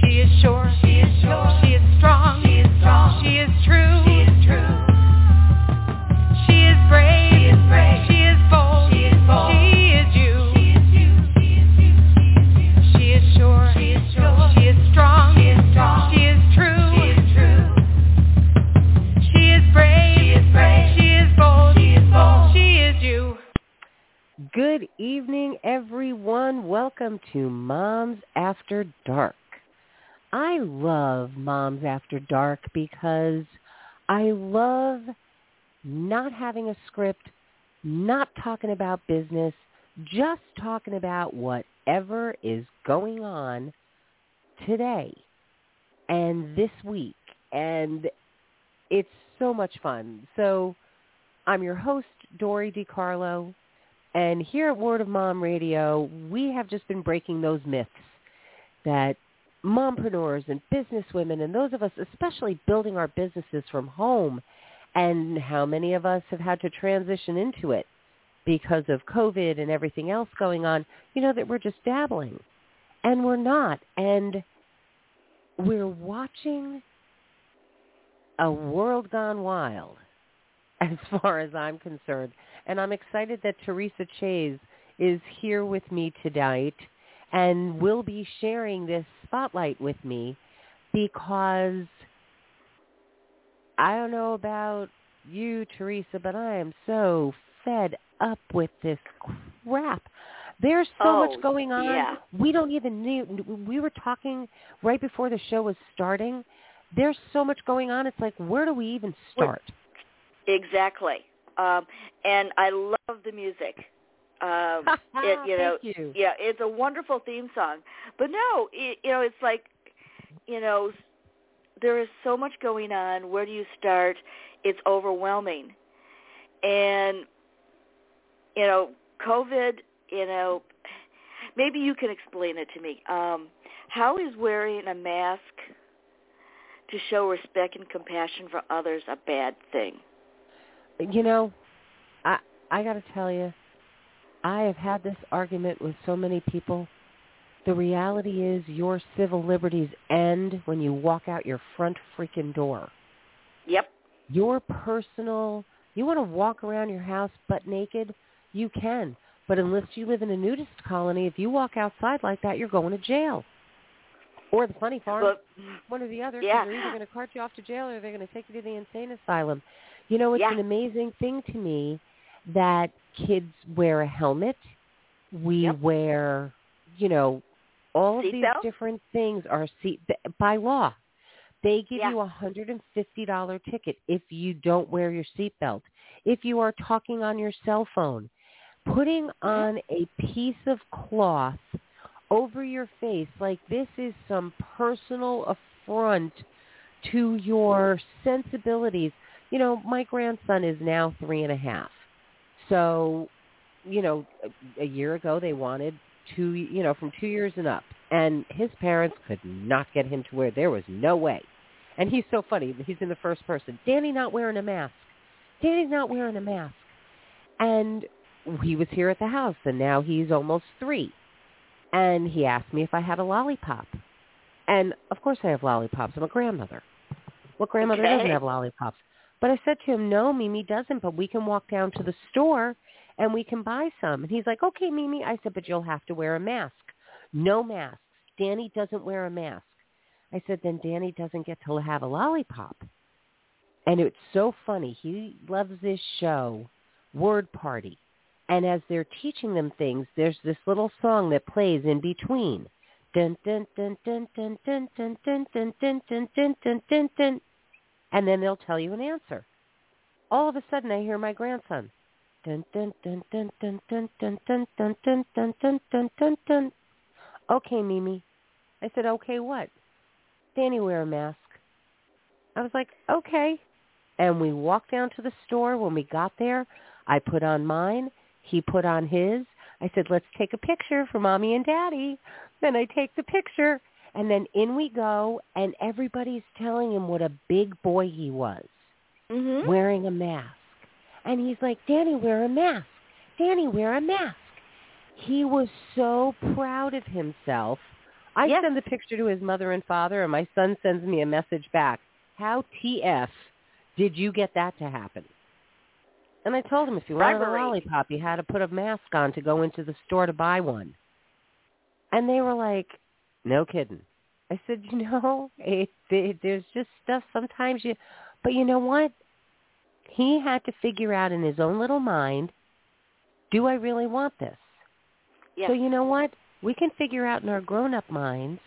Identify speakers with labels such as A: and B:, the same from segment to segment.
A: She is sure. She is sure. She is strong. She is strong. She is true. She is true. She is brave. She is brave. She is bold. She is bold. She is you. She is you. She is you. She is sure. She is sure. She is strong. She is strong. She is true. She is true. She is brave. She is brave. She is bold. She is bold. She is you.
B: Good evening, everyone. Welcome to Moms After Dark. I love Moms After Dark because I love not having a script, not talking about business, just talking about whatever is going on today and this week. And it's so much fun. So I'm your host, Dori DeCarlo. And here at Word of Mom Radio, we have just been breaking those myths that mompreneurs and businesswomen and those of us especially building our businesses from home and how many of us have had to transition into it because of COVID and everything else going on, you know, that we're just dabbling. And we're not. And we're watching a world gone wild as far as I'm concerned. And I'm excited that Theresa Chaze is here with me tonight and will be sharing this spotlight with me because I don't know about you, Theresa, but I am so fed up with this crap. There's so
C: Oh,
B: much going on.
C: yeah.
B: We don't even need, we were talking right before the show was starting. There's so much going on. It's like, where do we even start?
C: Exactly. Um, and I love the music. Um, it, you know,
B: you.
C: yeah, it's a wonderful theme song. But no, it, you know, it's like, you know, there is so much going on. Where do you start? It's overwhelming. And, you know, COVID, you know, maybe you can explain it to me. Um, how is wearing a mask to show respect and compassion for others a bad thing?
B: You know, I I got to tell you, I have had this argument with so many people. The reality is your civil liberties end when you walk out your front freaking door.
C: Yep.
B: Your personal, you want to walk around your house butt naked, you can. But unless you live in a nudist colony, if you walk outside like that, you're going to jail. Or the funny farm,
C: But
B: one or the other.
C: Yeah.
B: They're either going to cart you off to jail or they're going to take you to the insane asylum. You know, it's
C: Yeah.
B: an amazing thing to me that kids wear a helmet. We
C: Yep.
B: wear, you know, all of these
C: Seatbelt?
B: different things are seat by law. They give
C: Yeah.
B: you a hundred and fifty dollar ticket if you don't wear your seatbelt. If you are talking on your cell phone, putting on a piece of cloth over your face like this is some personal affront to your sensibilities. You know, my grandson is now three and a half. So, you know, a, a year ago they wanted two, you know, from two years and up. And his parents could not get him to wear, there was no way. And he's so funny. He's in the first person. Danny not wearing a mask. Danny's not wearing a mask. And he was here at the house, and now he's almost three. And he asked me if I had a lollipop. And of course I have lollipops. I'm a grandmother. What grandmother
C: Okay.
B: doesn't have lollipops? But I said to him, no, Mimi doesn't, but we can walk down to the store and we can buy some. And he's like, okay, Mimi. I said, but you'll have to wear a mask. No masks. Danny doesn't wear a mask. I said, then Danny doesn't get to have a lollipop. And it's so funny. He loves this show, Word Party. And as they're teaching them things, there's this little song that plays in between. Dun dun dun dun dun dun dun dun dun dun dun dun dun dun dun and then they'll tell you an answer. All of a sudden I hear my grandson. Dun dun dun dun dun dun dun dun dun dun dun dun Okay, Mimi. I said, Okay what? Danny wear a mask. I was like, Okay. And we walked down to the store. When we got there, I put on mine. He put on his. I said, let's take a picture for mommy and daddy. Then I take the picture. And then in we go, and everybody's telling him what a big boy he was,
C: Mhm.
B: wearing a mask. And he's like, Danny, wear a mask. Danny, wear a mask. He was so proud of himself. I
C: Yes.
B: send the picture to his mother and father, and my son sends me a message back. How TF did you get that to happen? And I told him if you wanted a lollipop, you had to put a mask on to go into the store to buy one. And they were like, no kidding. I said, you know, it, it, there's just stuff sometimes you, but you know what? He had to figure out in his own little mind, do I really want this?
C: Yes.
B: So you know what? We can figure out in our grown-up minds,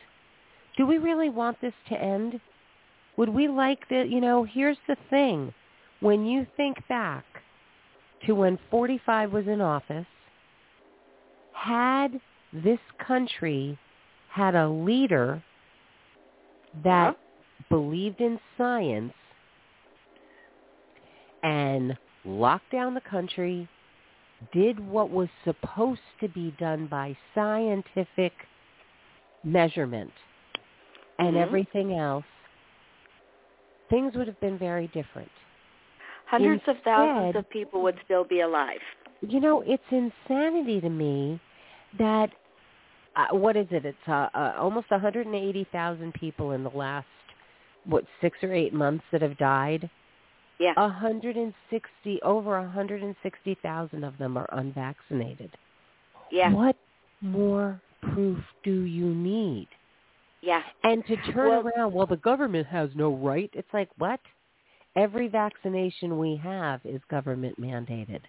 B: do we really want this to end? Would we like the, you know, here's the thing. When you think back to when 45 was in office, had this country had a leader that believed in science and locked down the country, did what was supposed to be done by scientific measurement and
C: Mhm.
B: everything else, things would have been very different.
C: Hundreds of thousands of people would still be alive.
B: You know, it's insanity to me that uh, what is it? It's uh, uh, almost 180,000 people in the last what six or eight months that have died.
C: Yeah.
B: 160 over 160,000 of them are unvaccinated.
C: yeah.
B: What more proof do you need?
C: Yeah.
B: And to turn
C: Well-
B: around, well, the government has no right. It's like, what? Every vaccination we have is government mandated.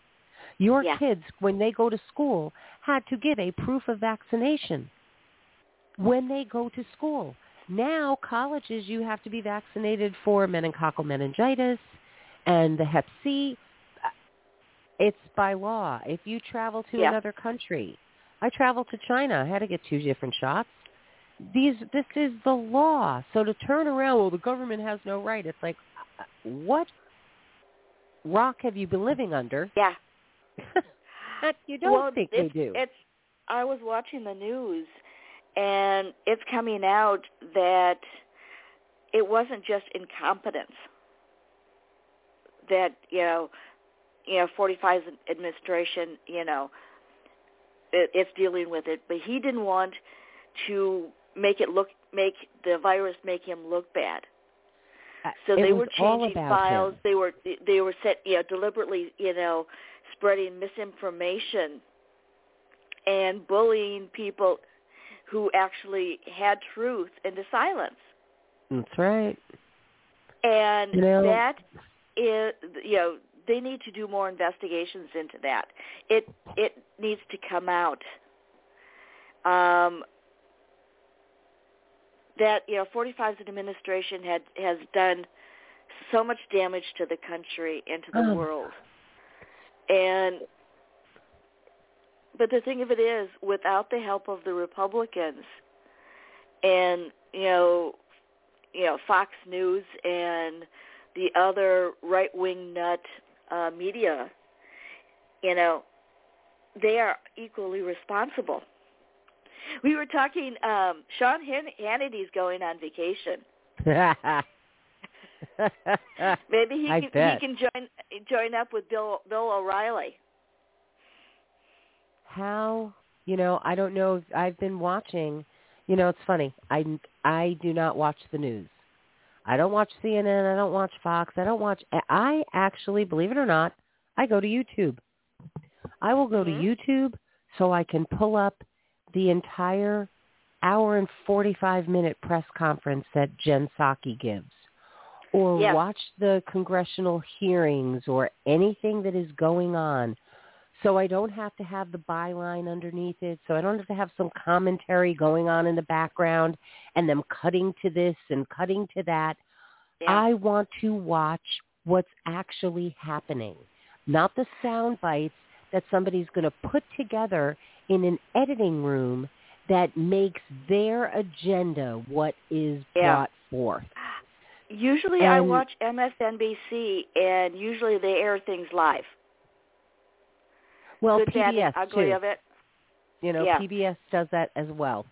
B: Your
C: Yeah.
B: kids, when they go to school, had to get a proof of vaccination when they go to school. Now, colleges, you have to be vaccinated for meningococcal meningitis and the Hep C. It's by law. If you travel to
C: Yeah.
B: another country, I traveled to China. I had to get two different shots these this is the law. So to turn around, well, the government has no right. It's like, uh, what rock have you been living under?
C: Yeah.
B: You don't
C: well,
B: think
C: it's,
B: they do.
C: It's. I was watching the news, and it's coming out that it wasn't just incompetence that you know, you know, 45's administration, you know, it, it's dealing with it, but he didn't want to make it look make the virus make him look bad.
B: Uh,
C: So
B: it
C: they were changing files.
B: him.
C: They were they were set you know deliberately you know spreading misinformation and bullying people who actually had truth into silence.
B: That's right.
C: And
B: You know-
C: that is you know they need to do more investigations into that. It it needs to come out. Um, that you know 45's administration had has done so much damage to the country and to the
B: Oh.
C: world and but the thing of it is without the help of the republicans and you know you know fox news and the other right wing nut uh media you know they are equally responsible we were talking. Um, Sean Hannity's going on vacation. Maybe he
B: I
C: can
B: bet.
C: he can join join up with Bill Bill O'Reilly.
B: How you know? I don't know. If I've been watching. You know, it's funny. I I do not watch the news. I don't watch CNN. I don't watch Fox. I don't watch. I actually, believe it or not, I go to YouTube. I will go
C: Mhm.
B: to YouTube so I can pull up the entire hour and 45 minute press conference that Jen Psaki gives or
C: Yeah.
B: watch the congressional hearings or anything that is going on so I don't have to have the byline underneath it. So I don't have to have some commentary going on in the background and them cutting to this and cutting to that.
C: Yeah.
B: I want to watch what's actually happening, not the sound bites that somebody's going to put together in an editing room that makes their agenda what is
C: Yeah.
B: brought forth.
C: Usually, I watch MSNBC, and usually they air things live.
B: Well,
C: Good, bad,
B: PBS
C: and ugly
B: too.
C: of it.
B: You know,
C: Yeah.
B: PBS does that as well.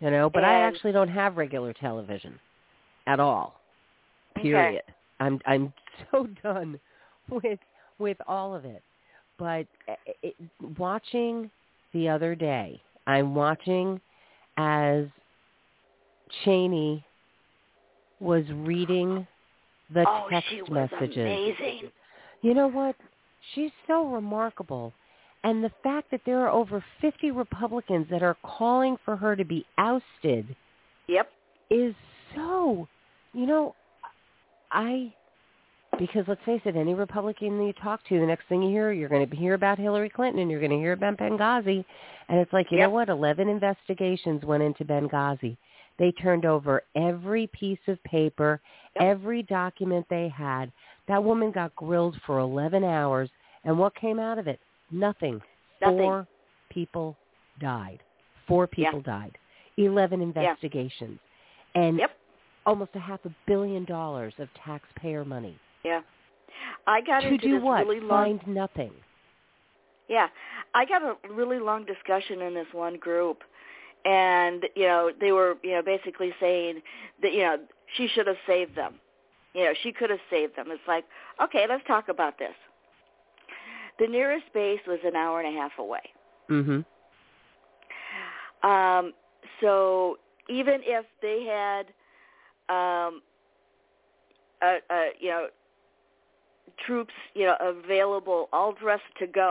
B: You know, but I actually don't have regular television at all.
C: Okay.
B: Period. I'm I'm so done with with all of it. But uh, it, watching the other day, I'm watching as Cheney was reading the
C: oh,
B: text
C: she was
B: messages.
C: amazing.
B: You know what? She's so remarkable. And the fact that there are over 50 Republicans that are calling for her to be ousted
C: Yep.
B: is so, you know, I, because let's face it, any Republican that you talk to, the next thing you hear, you're going to hear about Hillary Clinton and you're going to hear about Benghazi. And it's like, you
C: Yep.
B: know what? 11 investigations went into Benghazi. They turned over every piece of paper,
C: Yep.
B: every document they had. That woman got grilled for 11 hours. And what came out of it? Nothing.
C: Nothing.
B: Four people died. Four
C: Yeah.
B: people died. 11 investigations. And
C: Yep.
B: almost a half a billion dollars of taxpayer money.
C: Yeah. I got
B: to
C: into
B: do what?
C: really long
B: Find nothing.
C: Yeah, I got a really long discussion in this one group, and you know they were you know basically saying that you know she should have saved them. You know she could have saved them. It's like okay, let's talk about this. The nearest base was an hour and a half away.
B: Mhm.
C: Um, so even if they had, um, a, a, you know, troops, you know, available, all dressed to go.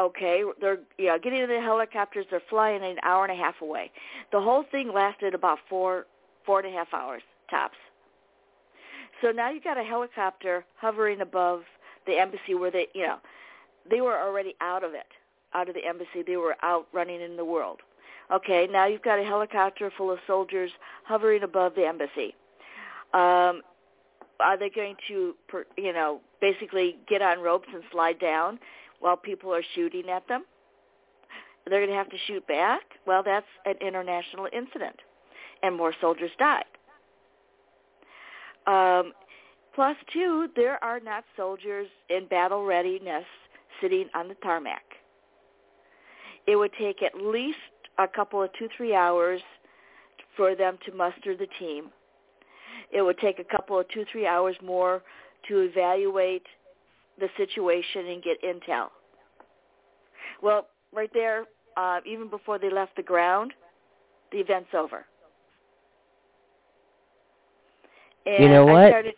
C: Okay, they're you know getting in the helicopters. They're flying an hour and a half away. The whole thing lasted about four four and a half hours tops. So now you got a helicopter hovering above the embassy where they you know they were already out of it, out of the embassy. They were out running in the world. Okay, now you've got a helicopter full of soldiers hovering above the embassy. Um, are they going to, you know, basically get on ropes and slide down while people are shooting at them? They're going to have to shoot back. Well, that's an international incident, and more soldiers died. Um, plus, two, there are not soldiers in battle readiness sitting on the tarmac. It would take at least a couple of two, three hours for them to muster the team. It would take a couple of two, three hours more to evaluate the situation and get intel. Well, right there, uh, even before they left the ground, the event's over. And
B: You know
C: I
B: what?
C: started,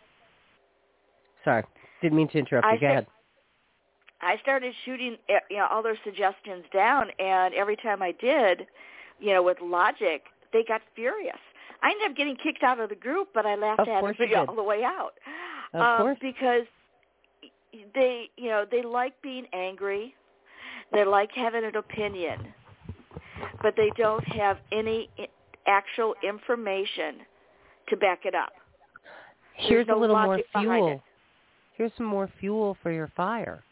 B: Sorry. Didn't mean to interrupt
C: I
B: you. Go
C: said-
B: ahead.
C: I started shooting eh, you know all their suggestions down, and every time I did, you know, with logic, they got furious. I ended up getting kicked out of the group, but I laughed
B: Of
C: at
B: course
C: it
B: you did.
C: all the way out.
B: Of
C: um,
B: course.
C: because they, you know, they like being angry. They like having an opinion, but they don't have any actual information to back it up.
B: Here's
C: no
B: a little more fuel. Here's some more fuel for your fire.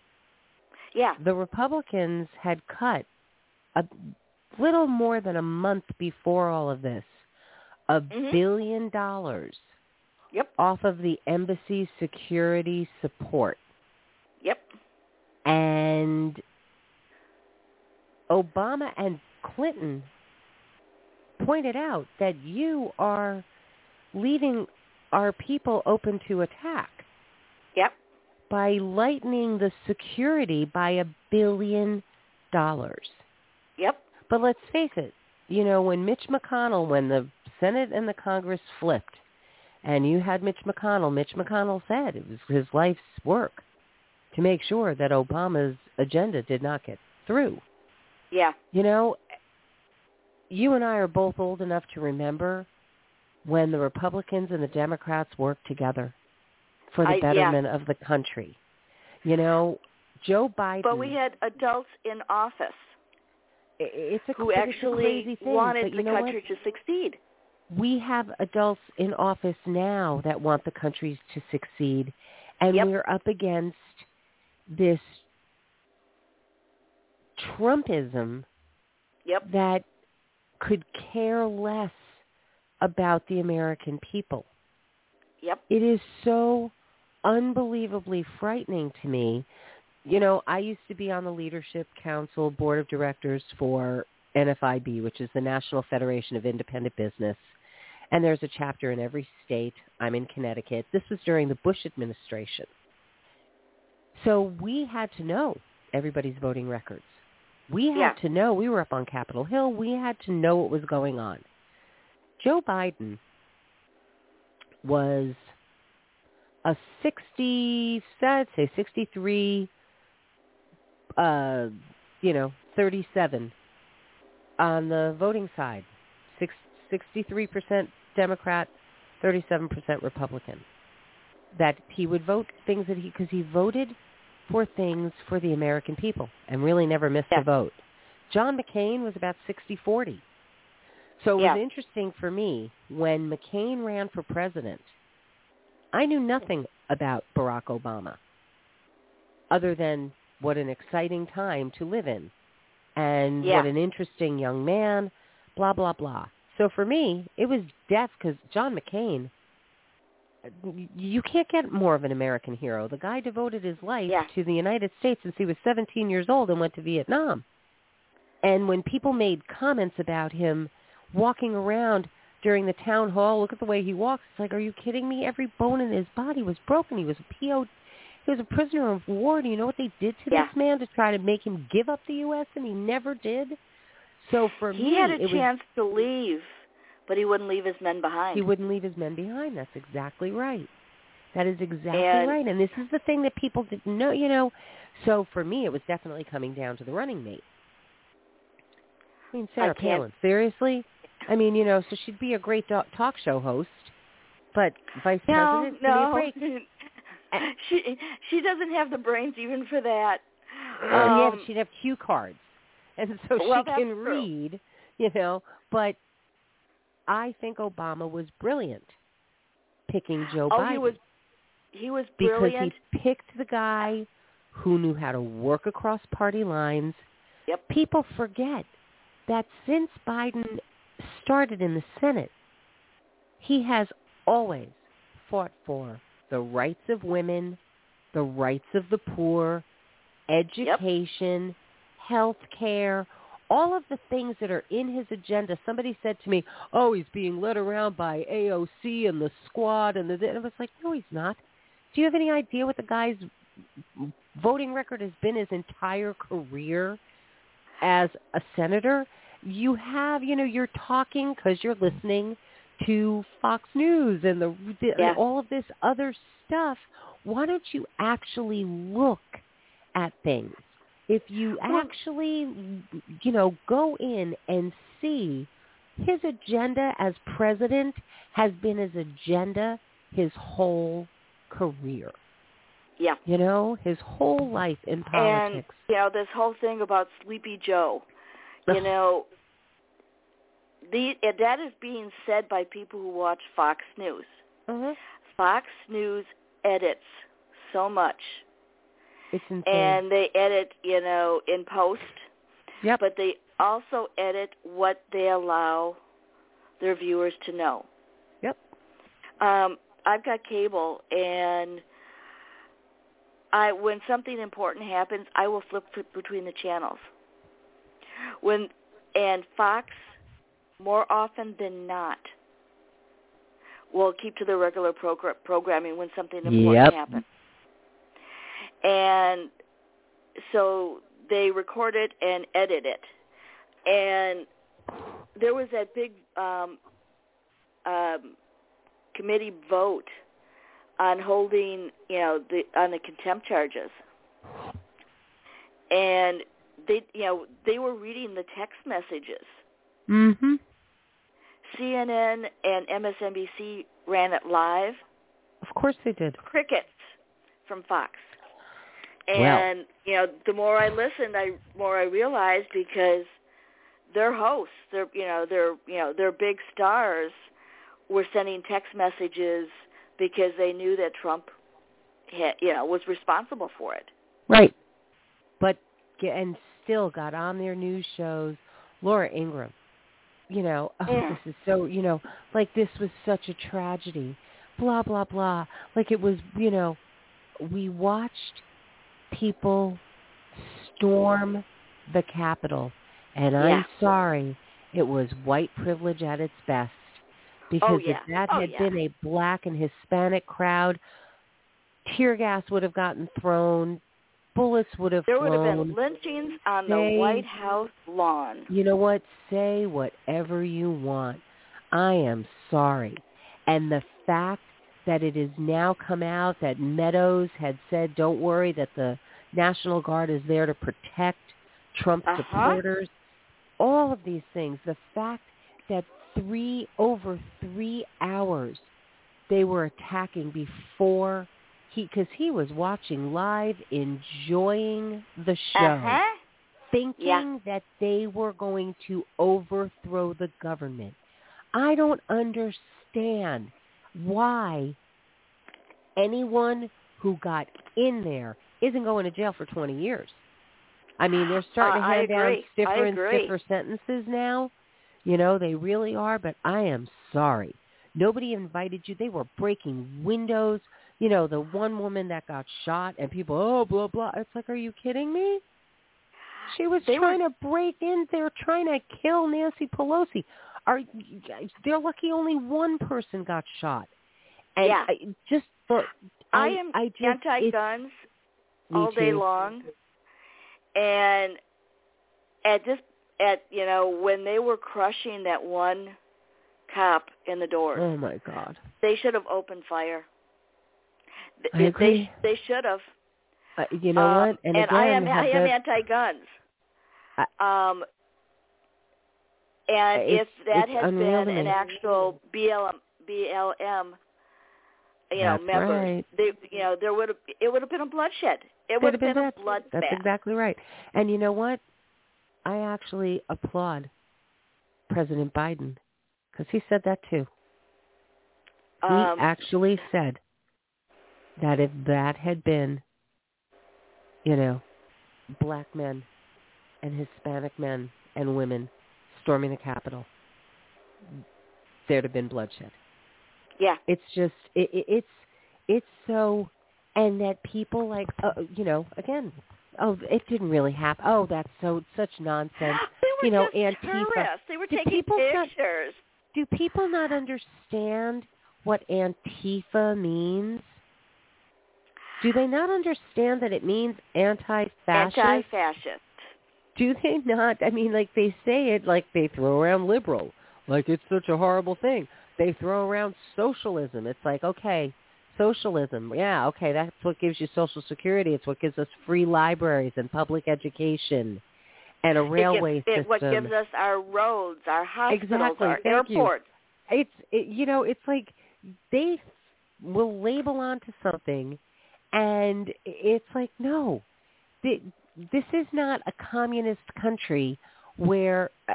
C: Yeah,
B: The Republicans had cut a little more than a month before all of this a
C: Mhm.
B: billion dollars
C: yep,
B: off of the embassy security support.
C: Yep,
B: And Obama and Clinton pointed out that you are leaving our people open to attack.
C: Yep,
B: by lightening the security by a billion dollars.
C: yep,
B: But let's face it, you know, when Mitch McConnell, when the Senate and the Congress flipped, and you had Mitch McConnell, Mitch McConnell said it was his life's work to make sure that Obama's agenda did not get through.
C: yeah,
B: You know, you and I are both old enough to remember when the Republicans and the Democrats worked together for the
C: I- yeah.
B: betterment of the country. You know, Joe Biden.
C: But we had adults in office
B: it's a,
C: who actually
B: thing,
C: wanted the country
B: what?
C: to succeed.
B: We have adults in office now that want the countries to succeed, and
C: Yep.
B: we're up against this Trumpism
C: Yep.
B: that could care less about the American people.
C: Yep.
B: It is so unbelievably frightening to me. You know, I used to be on the leadership council board of directors for NFIB, which is the National Federation of Independent Business. And there's a chapter in every state. I'm in Connecticut. This was during the Bush administration. So we had to know everybody's voting records. We had
C: Yeah.
B: to know. We were up on Capitol Hill. We had to know what was going on. Joe Biden was a 60, I'd say 63, uh, you know, 37 on the voting side. Six, 63% Democrat, 37% Republican. That he would vote things that he, because he voted for things for the American people and really never missed
C: Yeah.
B: a vote. John McCain was about 60-40. So it
C: Yeah.
B: was interesting for me when McCain ran for president. I knew nothing about Barack Obama other than what an exciting time to live in and
C: Yeah.
B: what an interesting young man, blah, blah, blah. So for me, it was death because John McCain, you can't get more of an American hero. The guy devoted his life
C: Yeah.
B: to the United States since he was 17 years old and went to Vietnam. And when people made comments about him walking around during the town hall, look at the way he walks. It's like, are you kidding me? Every bone in his body was broken. He was a PO. He was a prisoner of war. Do you know what they did to
C: Yeah.
B: this man to try to make him give up the U.S. and he never did? So for
C: He
B: me,
C: had a
B: it was
C: chance to leave, but he wouldn't leave his men behind.
B: he wouldn't leave his men behind. That's exactly right. That is exactly
C: And-
B: right. And this is the thing that people didn't know, you know. So for me, it was definitely coming down to the running mate. I mean, Sarah
C: can't-
B: Palin. Seriously? I mean, you know, so she'd be a great do- talk show host, but vice
C: no,
B: president, give me a
C: no.
B: break.
C: she she doesn't have the brains even for that.
B: Oh, yeah, but
C: Um,
B: she'd have cue cards, and so
C: Well,
B: she can
C: true.
B: read, you know. But I think Obama was brilliant picking Joe
C: oh,
B: Biden
C: he was he was
B: because
C: brilliant.
B: he picked the guy who knew how to work across party lines.
C: Yep.
B: People forget that since Biden started in the Senate, he has always fought for the rights of women, the rights of the poor, education, health care, all of the things that are in his agenda. Somebody said to me, oh, he's being led around by AOC and the squad. And, the, and I was like, no, he's not. Do you have any idea what the guy's voting record has been his entire career as a senator? You have, you know, you're talking because you're listening to Fox News and the, the
C: Yeah.
B: all of this other stuff. Why don't you actually look at things? If you actually, you know, go in and see his agenda as president has been his agenda his whole career.
C: yeah.
B: You know, his whole life in politics.
C: And you know this whole thing about Sleepy Joe. You
B: Ugh.
C: know, the that is being said by people who watch Fox News.
B: uh
C: Fox News edits so much,
B: It's insane.
C: and they edit, you know, in post,
B: yep.
C: but they also edit what they allow their viewers to know.
B: Yep.
C: Um, I've got cable, and I when something important happens, I will flip f- between the channels. When and Fox, more often than not, will keep to the regular progr- programming when something important
B: Yep.
C: happens. And so they record it and edit it. And there was that big um, um, committee vote on holding, you know, the on the contempt charges. And they, you know, they were reading the text messages.
B: Mhm.
C: CNN and MSNBC ran it live.
B: Of course they did.
C: Crickets from Fox. And you know, the more I listened, I more I realized because their hosts, their you know, their you know, their big stars were sending text messages because they knew that Trump had, you know, was responsible for it.
B: Right. But and still got on their news shows. Laura Ingraham. You know, oh,
C: Yeah.
B: this is so, you know, like this was such a tragedy. Blah blah blah. Like it was, you know, we watched people storm the Capitol, and I'm sorry, it was white privilege at its best. Because oh,
C: yeah.
B: if that
C: Oh,
B: had
C: yeah.
B: been a black and Hispanic crowd, tear gas would have gotten thrown, bullets would have
C: There would have been lynchings on
B: They-
C: the White House lawn.
B: You know what? Say whatever you want. I am sorry. And the fact that it has now come out that Meadows had said, don't worry, that the National Guard is there to protect Trump
C: Uh-huh.
B: supporters, all of these things, the fact that three, over three hours they were attacking before he, because he was watching live, enjoying the show
C: Uh-huh.
B: thinking
C: Yeah.
B: that they were going to overthrow the government. I don't understand why anyone who got in there isn't going to jail for 20 years. I mean, they're starting
C: Uh,
B: to hand down stiffer and stiffer sentences now. You know, they really are, but I am sorry. Nobody invited you. They were breaking windows. You know, the one woman that got shot and people, oh, blah, blah. It's like, are you kidding me? She was
C: They were-
B: trying to break in. They were trying to kill Nancy Pelosi. Are they're lucky only one person got shot. And
C: Yeah.
B: I just the
C: I,
B: I,
C: am
B: I just,
C: anti-guns all day
B: too.
C: long, and at this, at you know, when they were crushing that one cop in the door.
B: Oh my God.
C: they should have opened fire.
B: I
C: They
B: agree.
C: they should have.
B: Uh, you know
C: Um,
B: what? And,
C: I
B: again,
C: am I am anti-guns. um, and
B: It's-
C: if that had
B: unreal
C: been an actual BLM, BLM, you know,
B: That's
C: members,
B: right.
C: they, you know, there would have it would have been a bloodshed. It
B: There'd
C: have been,
B: been
C: a bloodbath.
B: That's exactly right. And you know what? I actually applaud President Biden because he said that too. He
C: Um,
B: actually said that if that had been, you know, black men and Hispanic men and women storming the Capitol, there'd have been bloodshed.
C: yeah,
B: It's just it, it, it's it's so, and that people like uh, you know again, oh it didn't really happen. Oh that's so such nonsense.
C: they were
B: you know,
C: just
B: Antifa.
C: tourists. They were
B: Do
C: taking
B: people not-
C: pictures.
B: Do people not understand what Antifa means? Do they not understand that it means anti-fascist?
C: Anti-fascist.
B: Do they not? I mean, like they say it like they throw around liberal, like it's such a horrible thing. They throw around socialism. It's like, okay, socialism. Yeah, okay, that's what gives you social security. It's what gives us free libraries and public education and a railway
C: it gives,
B: system.
C: What gives us our roads, our hospitals,
B: Exactly.
C: our
B: Thank you.
C: airports.
B: it's it, you know it's like they will label onto something and it's like no this is not a communist country where uh,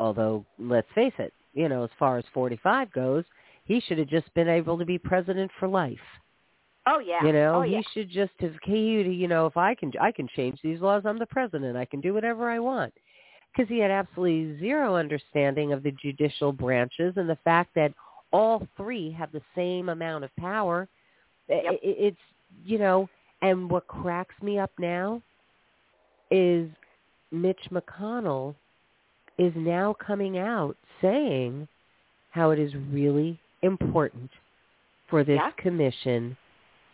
B: although let's face it you know as far as 45 goes he should have just been able to be president for life
C: Oh yeah.
B: you know
C: oh,
B: he
C: yeah.
B: should just have he you know if i can i can change these laws i'm the president i can do whatever i want because he had absolutely zero understanding of the judicial branches and the fact that all three have the same amount of power
C: Yep.
B: i- it's you know and what cracks me up now is mitch mcconnell is now coming out saying how it is really important for this
C: Yeah.
B: commission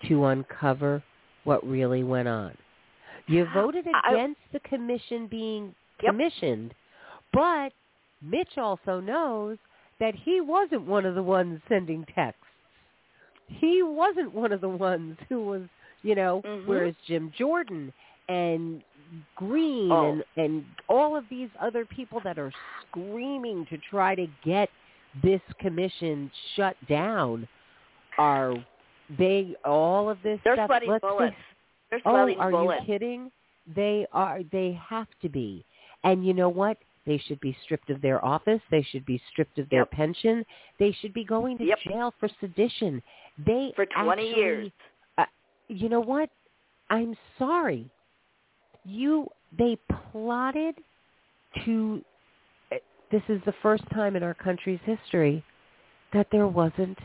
B: to uncover what really went on. You voted
C: I-
B: against the commission being
C: Yep.
B: commissioned, but Mitch also knows that he wasn't one of the ones sending texts. He wasn't one of the ones who was, you know,
C: Mhm.
B: whereas Jim Jordan and Greene
C: Oh.
B: and and all of these other people that are screaming to try to get this commission shut down are they all of this
C: They're
B: stuff
C: sweating bullets. They're
B: oh
C: sweating
B: are
C: bullets.
B: you kidding they are they have to be and you know what they should be stripped of their office they should be stripped of their
C: Yep.
B: pension they should be going to
C: Yep.
B: jail for sedition they
C: For 20
B: actually-
C: years.
B: Uh, you know what i'm sorry you they plotted to uh, this is the first time in our country's history that there wasn't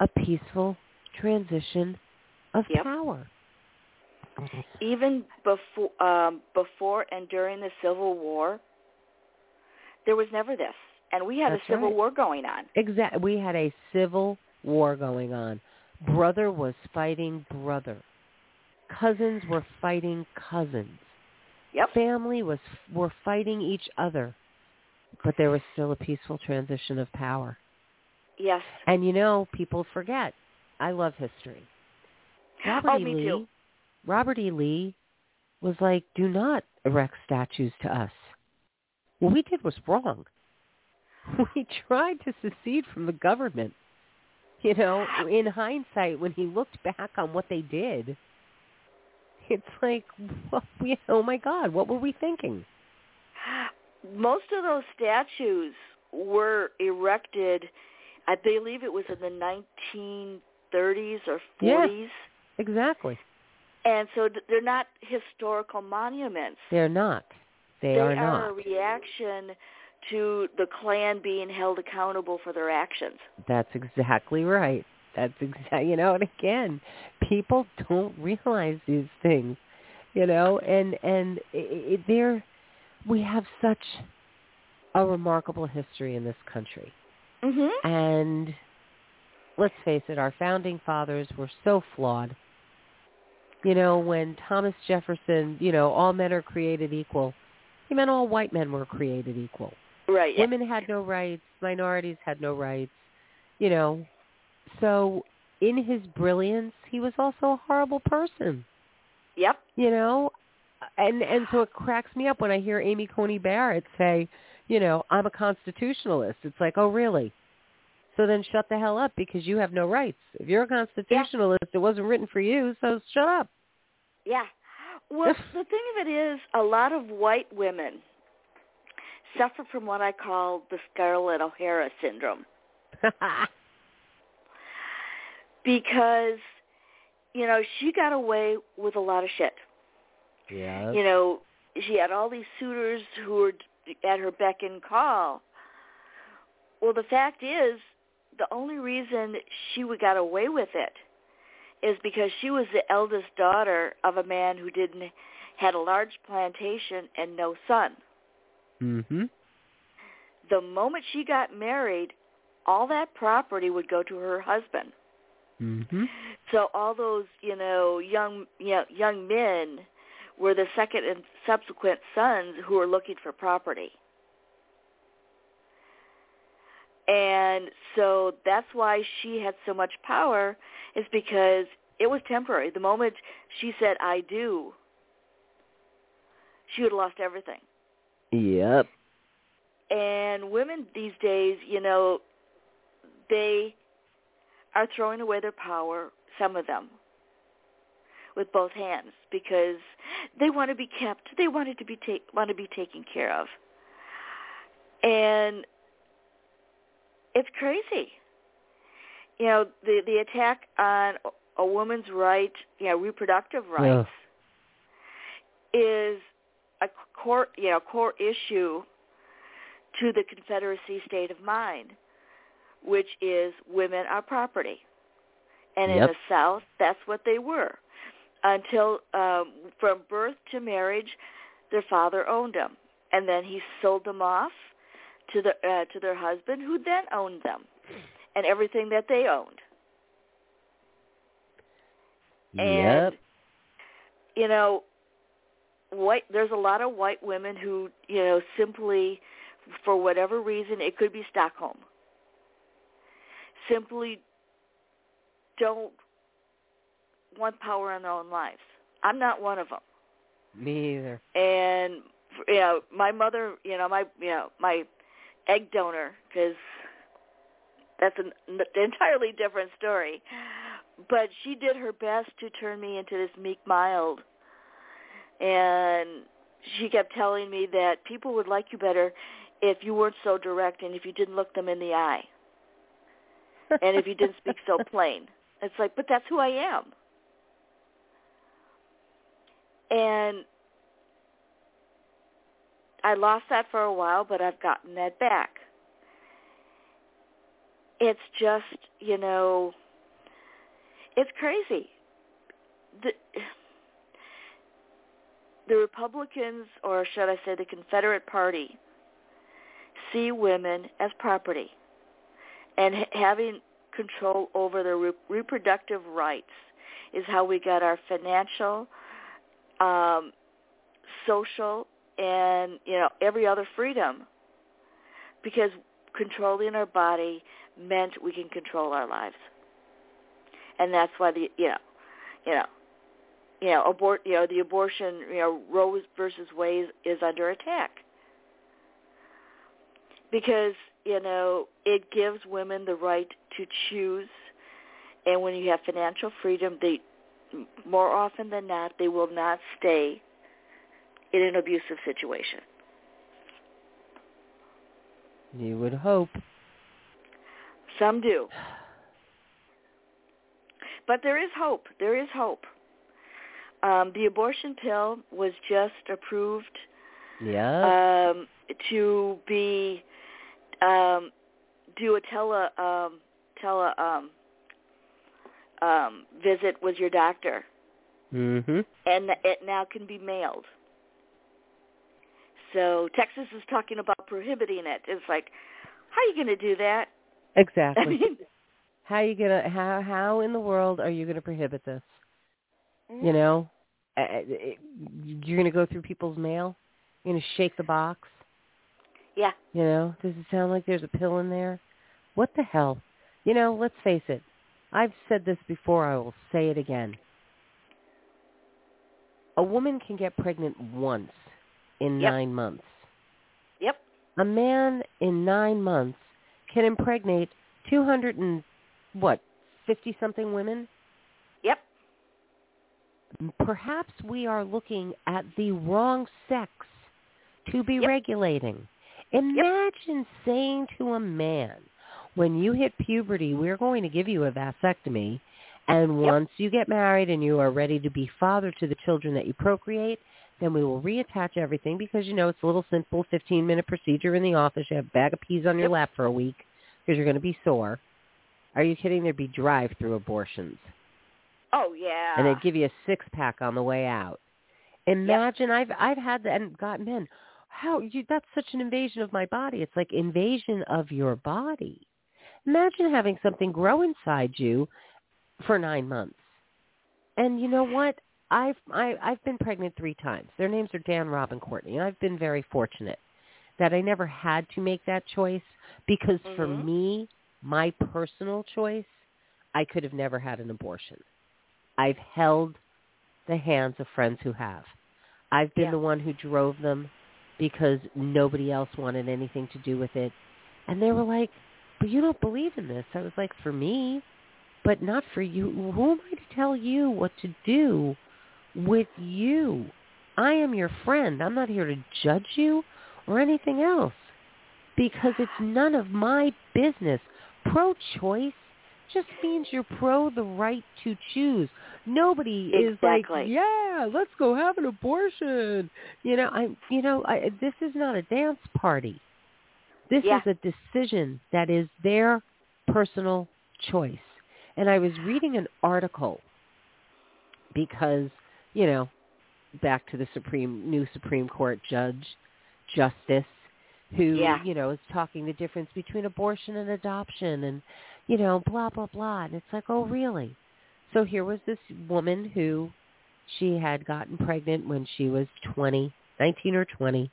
B: a peaceful transition of
C: Yep.
B: power
C: Even before, um, before and during the Civil War, there was never this, and we had
B: That's
C: a civil
B: right.
C: war going on.
B: Exactly. We had a civil war going on. Brother was fighting brother. Cousins were fighting cousins.
C: Yep.
B: Family was were fighting each other. But there was still a peaceful transition of power.
C: Yes.
B: And you know, people forget. I love history. Robert
C: oh,
B: E.
C: me
B: Lee,
C: too.
B: Robert E. Lee was like, "Do not erect statues to us. What we did was wrong. We tried to secede from the government. You know, in hindsight, when he looked back on what they did, it's like, well, we, oh my God, what were we thinking?
C: Most of those statues were erected, I believe it was in the 1930s or 40s.
B: Yeah. Exactly.
C: And so they're not historical monuments.
B: They're not. They, are not.
C: they
B: are,
C: are
B: not.
C: a reaction to the Klan being held accountable for their actions.
B: That's exactly right. That's exactly, you know, and again, people don't realize these things, you know, and, and it, it, they're, we have such a remarkable history in this country.
C: Mm-hmm.
B: And let's face it, our founding fathers were so flawed. You know, when Thomas Jefferson, you know, all men are created equal, he meant all white men were created equal.
C: Right. yeah.
B: Women had no rights, minorities had no rights, you know. So in his brilliance, he was also a horrible person,
C: Yep.
B: you know. And and so it cracks me up when I hear Amy Coney Barrett say, you know, I'm a constitutionalist. It's like, oh really? So then shut the hell up because you have no rights. If you're a constitutionalist, it wasn't written for you, so shut up.
C: Yeah. Well, the thing of it is, a lot of white women suffer from what I call the Scarlett O'Hara syndrome because, you know, she got away with a lot of shit.
B: yeah.
C: You know, she had all these suitors who were at her beck and call. Well, the fact is, the only reason she would got away with it is because she was the eldest daughter of a man who didn't had a large plantation and no son.
B: Mhm.
C: The moment she got married, all that property would go to her husband.
B: Mhm.
C: So all those, you know, young you know, young men were the second and subsequent sons who were looking for property. And so that's why she had so much power is because it was temporary. The moment she said I do, she would have lost everything.
B: Yep.
C: And women these days, you know, they are throwing away their power, some of them, with both hands because they want to be kept. They wanted to be take want to be taken care of. And it's crazy. You know, the the attack on a woman's right, you know, reproductive rights is a core, you know, core issue to the Confederacy state of mind, which is women are property. And in the South, that's what they were. Until um, from birth to marriage, their father owned them, and then he sold them off to the uh, to their husband, who then owned them and everything that they owned. And
B: Yep.
C: you know, white there's a lot of white women who, you know, simply for whatever reason, it could be Stockholm. Simply don't want power in their own lives. I'm not one of them.
B: Me either.
C: And you know, my mother, you know, my you know, my egg donor cuz that's an, an entirely different story. But she did her best to turn me into this meek mild. And she kept telling me that people would like you better if you weren't so direct and if you didn't look them in the eye and if you didn't speak so plain. It's like, but that's who I am. And I lost that for a while, but I've gotten that back. It's just, you know, it's crazy. The, the Republicans, or should I say the Confederate Party, see women as property and having control over their re- reproductive rights is how we got our financial, um, social, and you know every other freedom. Because controlling our body meant we can control our lives. And that's why the you know, you know, you know, abort you know, the abortion, you know, Roe versus Wade is under attack. Because, you know, it gives women the right to choose and when you have financial freedom, they more often than not they will not stay in an abusive situation.
B: You would hope.
C: Some do. But there is hope. There is hope. Um, the abortion pill was just approved
B: Yeah.
C: um, to be um, do a tele um, tele um, um, visit with your doctor,
B: mhm.
C: and it now can be mailed. So Texas is talking about prohibiting it. It's like, how are you going to do that?
B: Exactly.
C: I mean,
B: how you gonna how how in the world are you gonna prohibit this?
C: Mm-hmm.
B: You know, Uh, you're gonna go through people's mail. You're gonna shake the box.
C: Yeah,
B: You know, does it sound like there's a pill in there? What the hell? You know, let's face it. I've said this before. I will say it again. A woman can get pregnant once in
C: Yep.
B: nine months.
C: yep,
B: A man in nine months can impregnate 200 and what, 50 something women?
C: yep,
B: Perhaps we are looking at the wrong sex to be
C: Yep.
B: regulating. Imagine saying to a man, when you hit puberty, we're going to give you a vasectomy, and
C: Yep.
B: once you get married and you are ready to be father to the children that you procreate, then we will reattach everything because, you know, it's a little simple 15-minute procedure in the office. You have a bag of peas on your
C: Yep.
B: lap for a week because you're going to be sore. Are you kidding? There'd be drive-through abortions
C: oh yeah,
B: and they'd give you a six pack on the way out. Imagine I've I've had that and gotten men. How you that's such an invasion of my body. It's like invasion of your body. Imagine having something grow inside you for nine months. And you know what? I've I, I've been pregnant three times. Their names are Dan, Rob, and Courtney, and I've been very fortunate that I never had to make that choice because for
C: Mhm.
B: me, my personal choice, I could have never had an abortion. I've held the hands of friends who have. I've been
C: Yeah.
B: the one who drove them because nobody else wanted anything to do with it. And they were like, but you don't believe in this. I was like, for me, but not for you. Who am I to tell you what to do with you? I am your friend. I'm not here to judge you or anything else because it's none of my business. Pro-choice just means you're pro the right to choose. Nobody is like, yeah, let's go have an abortion. You know, I, you know, I, this is not a dance party. This
C: Yeah.
B: is a decision that is their personal choice. And I was reading an article because, you know, back to the Supreme new Supreme Court judge, justice, who,
C: Yeah.
B: you know, is talking the difference between abortion and adoption and, you know, blah, blah, blah. And it's like, oh, really? So here was this woman who she had gotten pregnant when she was 20, 19 or 20,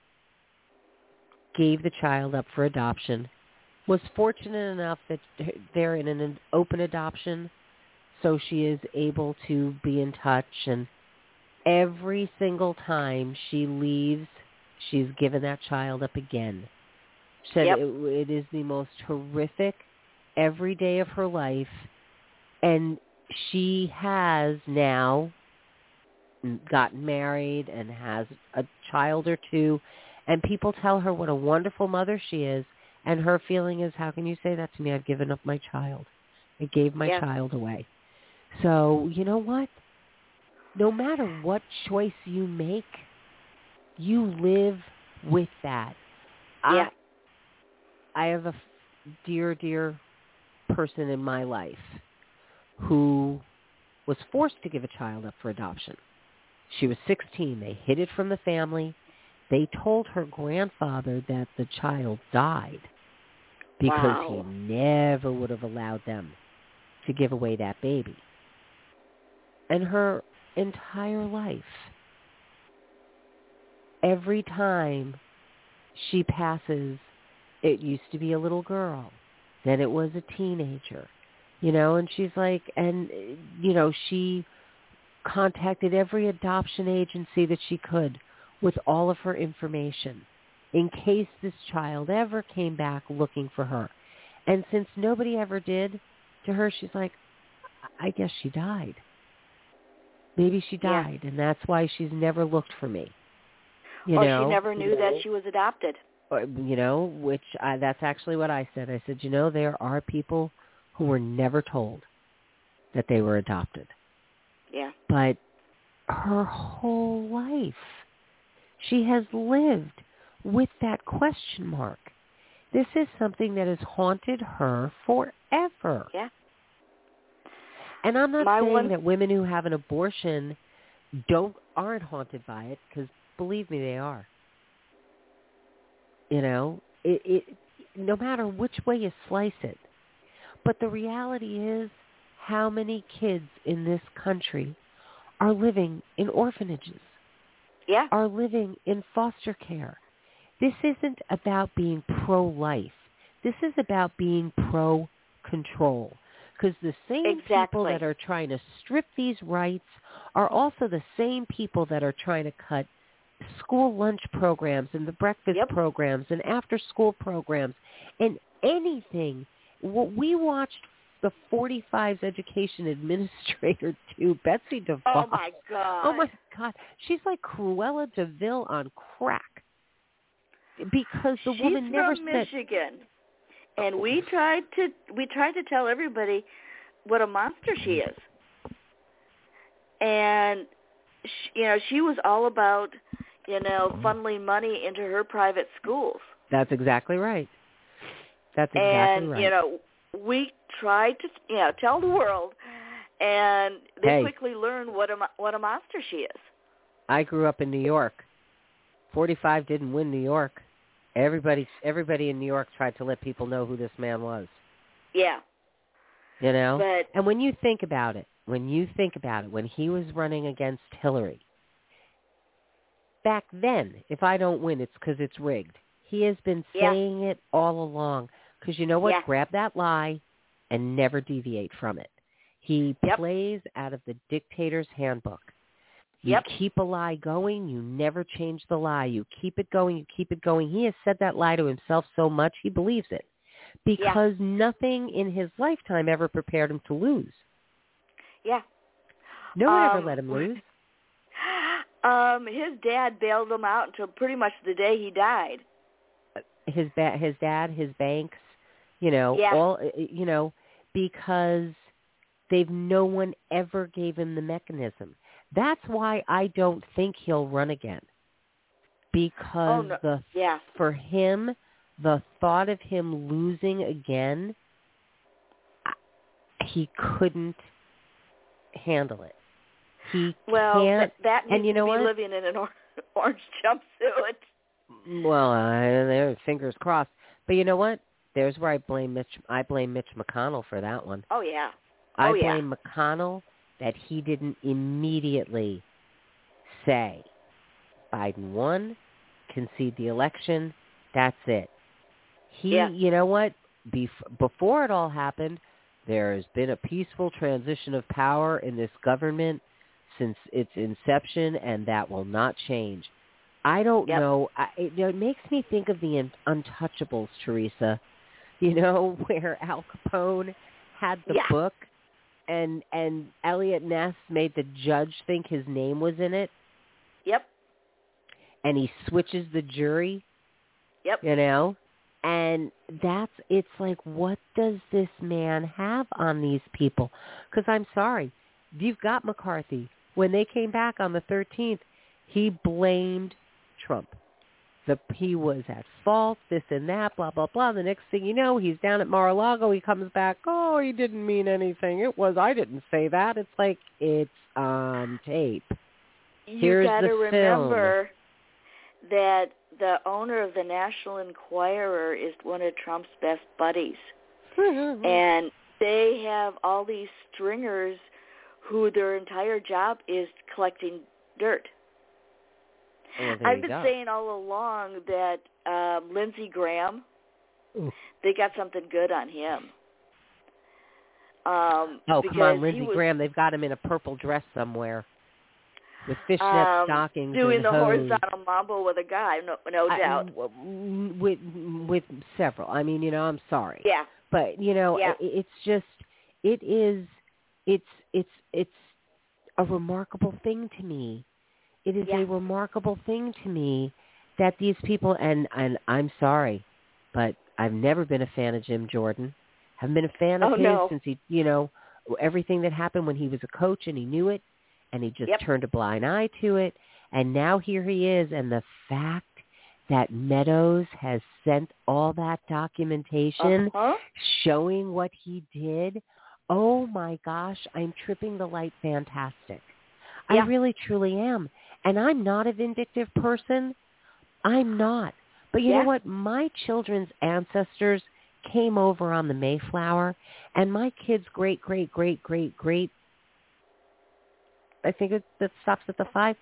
B: gave the child up for adoption, was fortunate enough that they're in an open adoption, so she is able to be in touch. And every single time she leaves, she's given that child up again. Said
C: Yep.
B: it, it is the most horrific every day of her life, and she has now gotten married and has a child or two and people tell her what a wonderful mother she is and her feeling is how can you say that to me? I've given up my child. I gave my
C: Yeah.
B: child away. So you know what? No matter what choice you make you live with that.
C: Yeah.
B: i i have a dear dear person in my life who was forced to give a child up for adoption she was 16. They hid it from the family. They told her grandfather that the child died because
C: Wow.
B: he never would have allowed them to give away that baby. And her entire life, every time she passes, it used to be a little girl. then it was a teenager, you know, and she's like, and, you know, she contacted every adoption agency that she could with all of her information in case this child ever came back looking for her. And since nobody ever did to her, she's like, I guess she died. Maybe she
C: Yeah.
B: died, and that's why she's never looked for me. You
C: or
B: know,
C: she never knew that she was adopted.
B: or, you know, which I, that's actually what I said. I said, you know, there are people who were never told that they were adopted,
C: Yeah.
B: but her whole life she has lived with that question mark. This is something that has haunted her forever.
C: Yeah.
B: And I'm not
C: My
B: saying
C: one-
B: that women who have an abortion don't aren't haunted by it because believe me they are. You know, it, it no matter which way you slice it. But the reality is how many kids in this country are living in orphanages,
C: Yeah.
B: are living in foster care. This isn't about being pro-life. This is about being pro-control. Because the same people that are trying to strip these rights are also the same people that are trying to cut school lunch programs and the breakfast
C: Yep.
B: programs and after school programs and anything. We watched the 45's education administrator do, Betsy oh, DeVos.
C: Oh my God.
B: Oh my God, she's like Cruella de Vil on crack. Because the
C: She's
B: woman never
C: from
B: said,
C: Michigan, and we tried to we tried to tell everybody what a monster she is, and she, you know she was all about you know mm-hmm. funneling money into her private schools,
B: "That's exactly right. That's exactly
C: and
B: right."
C: you know we tried to you know tell the world, and they
B: Hey.
C: quickly learned what a what a monster she is.
B: I grew up in New York. 45 didn't win New York. Everybody everybody in New York tried to let people know who this man was,
C: Yeah,
B: you know?
C: but
B: And when you think about it, when you think about it, when he was running against Hillary, back then, if I don't win, it's because it's rigged. He has been
C: Yeah.
B: saying it all along. Because you know what?
C: Yeah.
B: Grab that lie and never deviate from it. He
C: Yep.
B: plays out of the dictator's handbook. You
C: Yep.
B: keep a lie going. You never change the lie. You keep it going. You keep it going. He has said that lie to himself so much he believes it because nothing in his lifetime ever prepared him to lose.
C: yeah.
B: No one ever
C: Um,
B: let him lose.
C: Um, his dad bailed him out until pretty much the day he died.
B: His ba- his dad, his banks, you know,
C: Yeah.
B: all uh, you know, because they've no one ever gave him the mechanism. That's why I don't think he'll run again. Because
C: Oh, no.
B: the
C: Yeah.
B: for him, the thought of him losing again, he couldn't handle it. He
C: Well,
B: can't.
C: that, that
B: and you know what?
C: living in an orange jumpsuit.
B: Well, I, there, fingers crossed. But you know what? There's where I blame Mitch. I blame Mitch McConnell for that one.
C: Oh yeah.
B: Oh, I
C: Oh, yeah.
B: blame McConnell that he didn't immediately say Biden won, concede the election. That's it. He,
C: Yeah.
B: you know what? Bef- before it all happened, there has been a peaceful transition of power in this government since its inception, and that will not change. I don't
C: Yep.
B: know. I, it, it makes me think of the un- Untouchables, Theresa. You know, where Al Capone had the
C: Yeah.
B: book, and and Eliot Ness made the judge think his name was in it,
C: Yep.
B: and he switches the jury.
C: Yep.
B: You know, and that's it's like, what does this man have on these people? Because I'm sorry, you've got McCarthy. When they came back on the 13th, he blamed Trump. The he was at fault, this and that, blah blah blah. The next thing you know, he's down at Mar-a-Lago. He comes back. Oh, he didn't mean anything. It was I didn't say that. It's like it's on tape.
C: You
B: Here's
C: got to
B: the
C: remember that the owner of the National Enquirer is one of Trump's best buddies. And they have all these stringers who their entire job is collecting dirt.
B: Well,
C: I've been
B: go.
C: saying all along that um, Lindsey Graham
B: Ooh.
C: they got something good on him. Um,
B: Oh, come on, Lindsey
C: was,
B: Graham. They've got him in a purple dress somewhere with fishnet
C: um,
B: stockings
C: doing the
B: hose.
C: horizontal mambo with a guy, no, no
B: I-
C: doubt.
B: with with several. I mean, you know, I'm sorry.
C: yeah,
B: but you know
C: Yeah.
B: i it's just it is it's it's it's a remarkable thing to me it is
C: Yeah.
B: a remarkable thing to me that these people and and i'm sorry but i've never been a fan of jim jordan haven't been a fan of
C: Oh,
B: his
C: no.
B: since he you know everything that happened when he was a coach and he knew it and he just
C: Yep.
B: turned a blind eye to it and now here he is and the fact that meadows has sent all that documentation
C: uh-huh.
B: showing what he did. Oh my gosh, I'm tripping the light fantastic.
C: Yeah.
B: I really truly am. And I'm not a vindictive person. I'm not. But you
C: Yeah.
B: know what? My children's ancestors came over on the Mayflower and my kids great great great great great I think it that stops at the 5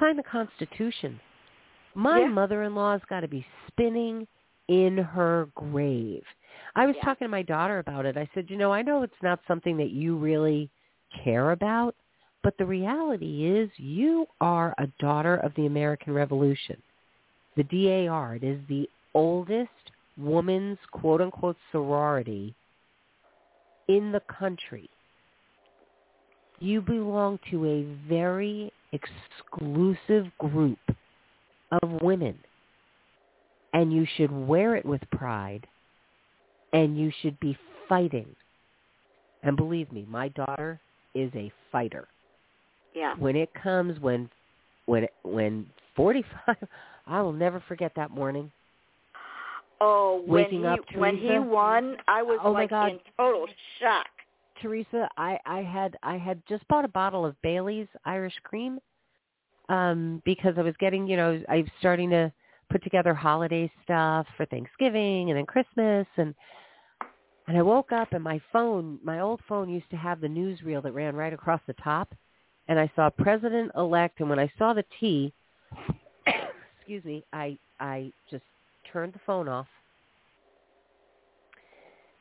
B: signed the constitution. My
C: Yeah.
B: mother-in-law's got to be spinning in her grave. I was
C: Yeah.
B: talking to my daughter about it. I said, you know, I know it's not something that you really care about, but the reality is you are a daughter of the American Revolution. The DAR, it is the oldest woman's quote-unquote sorority in the country. You belong to a very exclusive group of women and you should wear it with pride and you should be fighting. And believe me, my daughter is a fighter.
C: Yeah.
B: When it comes when when when 45 I will never forget that morning.
C: Oh, when
B: Waking
C: he
B: up,
C: when he
B: Theresa?
C: won, I was
B: Oh,
C: like in total shock.
B: Theresa, I I had I had just bought a bottle of Bailey's Irish Cream um because I was getting, you know, I was starting to put together holiday stuff for Thanksgiving and then Christmas and and I woke up and my phone, my old phone used to have the newsreel that ran right across the top and I saw president elect and when I saw the T excuse me, I I just turned the phone off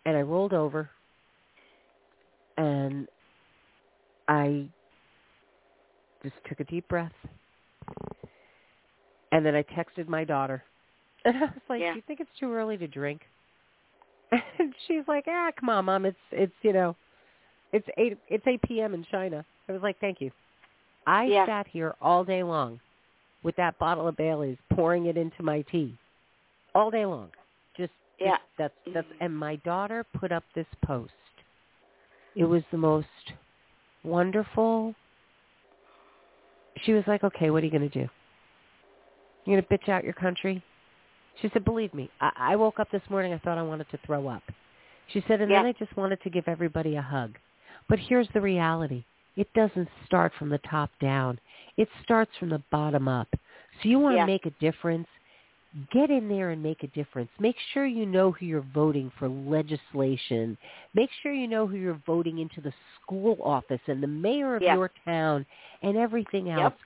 B: and I rolled over and I just took a deep breath. And then I texted my daughter. And I was like,
C: Yeah.
B: "Do you think it's too early to drink?" And she's like, "Ah, come on, mom. It's it's you know, it's eight it's eight p.m. in China." I was like, "Thank you." I
C: Yeah.
B: sat here all day long with that bottle of Bailey's, pouring it into my tea, all day long. Just
C: Yeah.
B: just- that's that's
C: Mhm.
B: and my daughter put up this post. It was the most wonderful. She was like, "Okay, what are you going to do? You're going to bitch out your country?" She said, "Believe me, I, I woke up this morning. I thought I wanted to throw up." She said, "And then I just wanted to give everybody a hug." But here's the reality: it doesn't start from the top down. It starts from the bottom up. So you want to
C: Yeah.
B: make a difference? Get in there and make a difference. Make sure you know who you're voting for legislation. Make sure you know who you're voting into the school office and the mayor of
C: Yeah.
B: your town and everything
C: Yep.
B: else.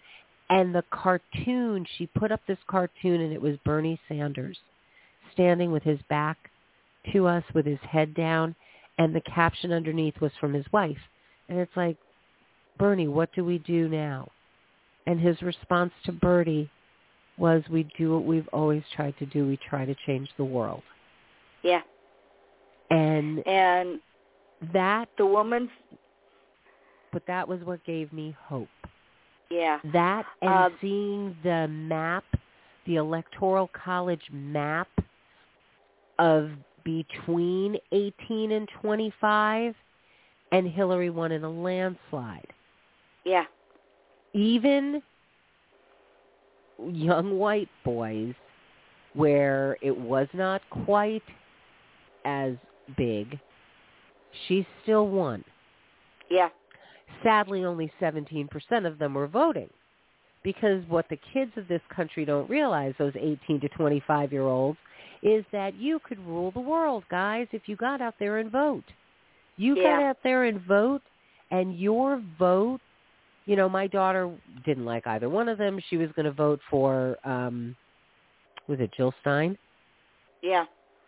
B: And the cartoon, she put up this cartoon and it was Bernie Sanders standing with his back to us with his head down and the caption underneath was from his wife. And it's like, Bernie, what do we do now? And his response to Bertie was, we do what we've always tried to do. We try to change the world.
C: Yeah.
B: And
C: And
B: that,
C: the woman's
B: but that was what gave me hope.
C: yeah.
B: That and
C: Uh,
B: seeing the map, the electoral college map of between 18 and 25 and Hillary won in a landslide.
C: Yeah.
B: Even young white boys where it was not quite as big, she still won.
C: Yeah.
B: Sadly, only 17% of them were voting. Because what the kids of this country don't realize, those 18 to 25 year olds, is that you could rule the world, guys, if you got out there and vote. You got out there and vote, and your vote, you know, my daughter didn't like either one of them. She was going to vote for, um, was it Jill Stein?
C: Yeah.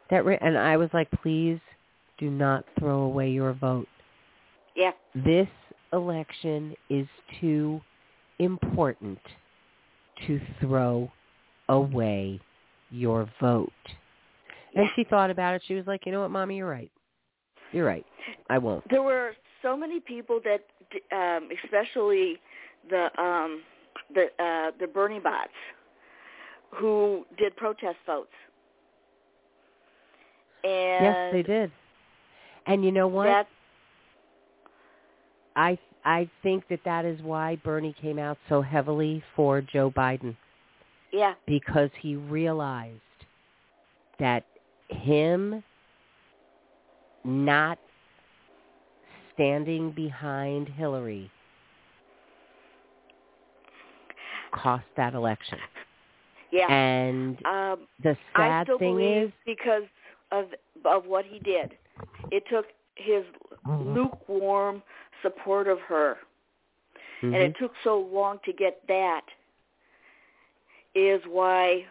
B: That re- and I was like, please do not throw away your vote.
C: Yeah.
B: This election is too important to throw away your vote. And she thought about it. She was like, you know what, mommy, you're right. You're right. I won't.
C: There were so many people that, um, especially the um, the uh, the Bernie bots, who did protest votes. And
B: yes, they did. And you know what?
C: That
B: I I think that that is why Bernie came out so heavily for Joe Biden
C: yeah,
B: because he realized that him not standing behind Hillary cost that election.
C: yeah.
B: And
C: um,
B: the
C: I
B: sad
C: still
B: thing
C: believe
B: is
C: because of of what he did. It took his lukewarm support of her, and it
B: Mhm.
C: took so long to get that. Is why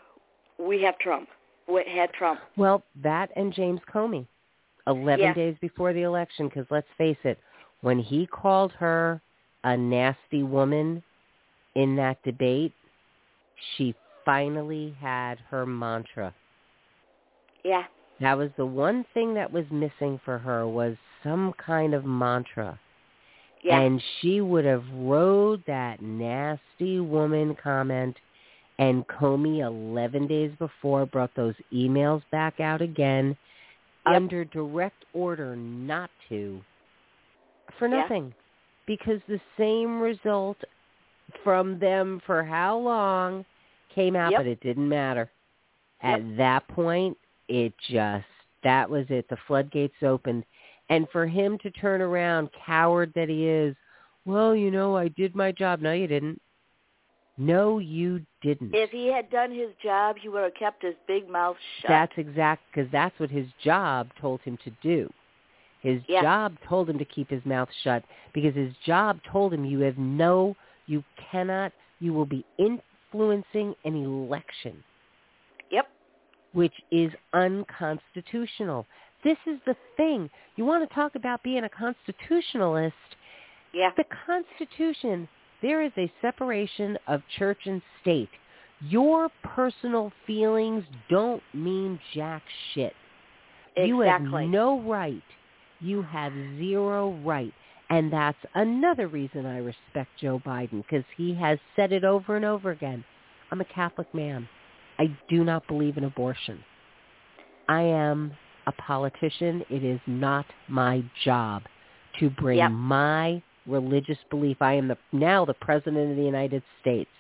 C: we have Trump. We had Trump.
B: Well, that and James Comey, 11
C: Yeah.
B: days before the election, because let's face it, when he called her a nasty woman in that debate, she finally had her mantra.
C: Yeah,
B: That was the one thing that was missing for her was some kind of mantra.
C: yeah,
B: And she would have rode that nasty woman comment and Comey 11 days before brought those emails back out again
C: Yep.
B: under direct order not to for
C: Yeah.
B: nothing. Because the same result from them for how long came out,
C: Yep.
B: but it didn't matter. At that point, it just, that was it. The floodgates opened. And for him to turn around, coward that he is, well, you know, I did my job. No, you didn't. No, you didn't.
C: if he had done his job, he would have kept his big mouth shut.
B: That's exact because that's what his job told him to do. His
C: Yeah.
B: job told him to keep his mouth shut because his job told him you have no, you cannot, you will be influencing an election,
C: yep.
B: which is unconstitutional. This is the thing. You want to talk about being a constitutionalist?
C: Yeah.
B: The Constitution, there is a separation of church and state. Your personal feelings don't mean jack shit. Exactly. You have no right. You have zero right. And that's another reason I respect Joe Biden because he has said it over and over again. I'm a Catholic man. I do not believe in abortion. I am a politician. It is not my job to bring
C: Yep.
B: my religious belief. I am the, now the president of the United States.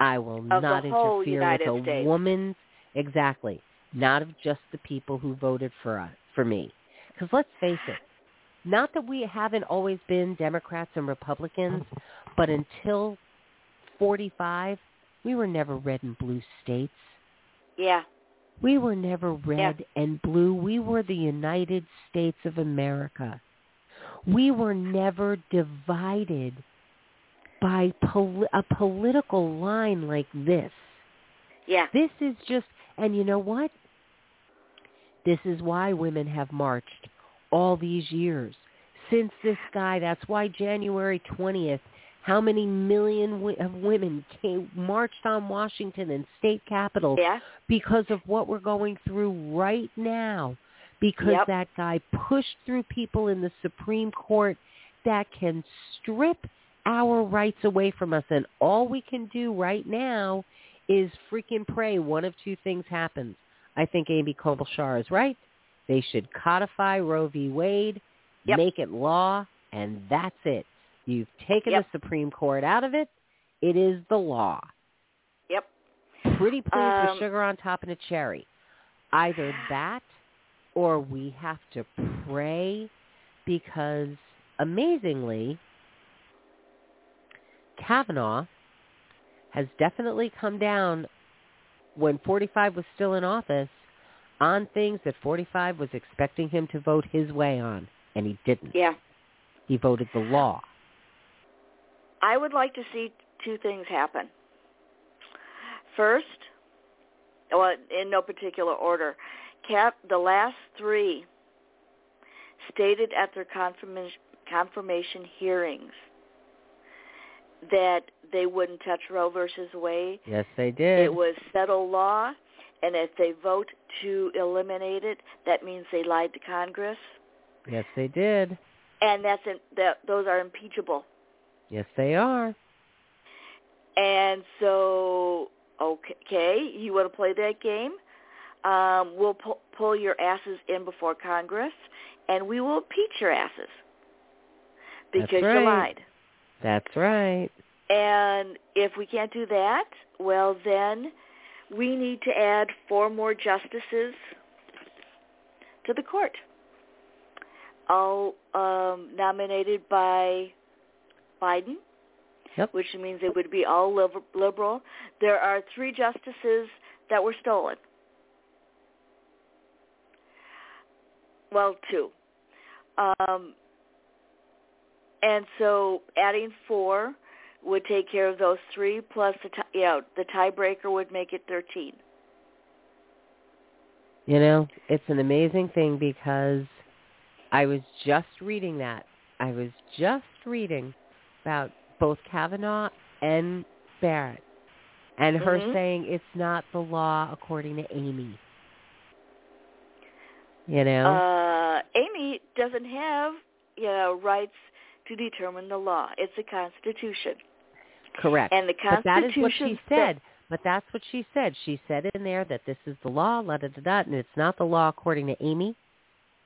B: I will
C: Of
B: not interfere
C: United
B: with a
C: States.
B: woman's exactly, not of just the people who voted for us, for me. Because let's face it, not that we haven't always been Democrats and Republicans, but until 45, we were never red and blue states.
C: Yeah.
B: We were never red and blue. We were the United States of America. We were never divided by pol- a political line like this.
C: Yeah.
B: This is just, and you know what? This is why women have marched all these years. Since this guy, that's why January 20th, how many million wi- of women came, marched on Washington and state capitals
C: Yeah.
B: because of what we're going through right now. Because
C: Yep.
B: that guy pushed through people in the Supreme Court that can strip our rights away from us. And all we can do right now is freaking pray one of two things happens. I think Amy Klobuchar is right. They should codify Roe v. Wade,
C: Yep.
B: make it law, and that's it. You've taken
C: Yep.
B: the Supreme Court out of it. It is the law.
C: Yep.
B: Pretty please
C: Um,
B: with sugar on top and a cherry. Either that or we have to pray because amazingly, Kavanaugh has definitely come down when 45 was still in office on things that 45 was expecting him to vote his way on, and he didn't.
C: Yeah.
B: He voted the law.
C: I would like to see two things happen. First, well, in no particular order, cap the last three stated at their confirmation confirmation hearings that they wouldn't touch Roe versus Wade.
B: Yes, they did.
C: It was settled law, and if they vote to eliminate it, that means they lied to Congress,
B: yes, they did.
C: and that's in, that those are impeachable.
B: Yes, they are.
C: And so, okay, you want to play that game? Um, we'll pu- pull your asses in before Congress, and we will impeach your asses
B: That's
C: because
B: right.
C: you lied.
B: That's right.
C: And if we can't do that, well then we need to add four more justices to the court. All um, nominated by Biden,
B: Yep.
C: which means it would be all liberal. There are three justices that were stolen. Well, two. Um, and so adding four would take care of those three plus the tie, you know, the tiebreaker would make it 13.
B: You know, it's an amazing thing because I was just reading that. I was just reading about both Kavanaugh and Barrett and her
C: Mhm.
B: saying it's not the law according to Amy. You know?
C: Uh, Amy doesn't have, you know, rights to determine the law. It's the Constitution.
B: Correct.
C: And the Constitution.
B: But that is what she said. But that's what she said. She said in there that this is the law, la da da da, and it's not the law according to Amy.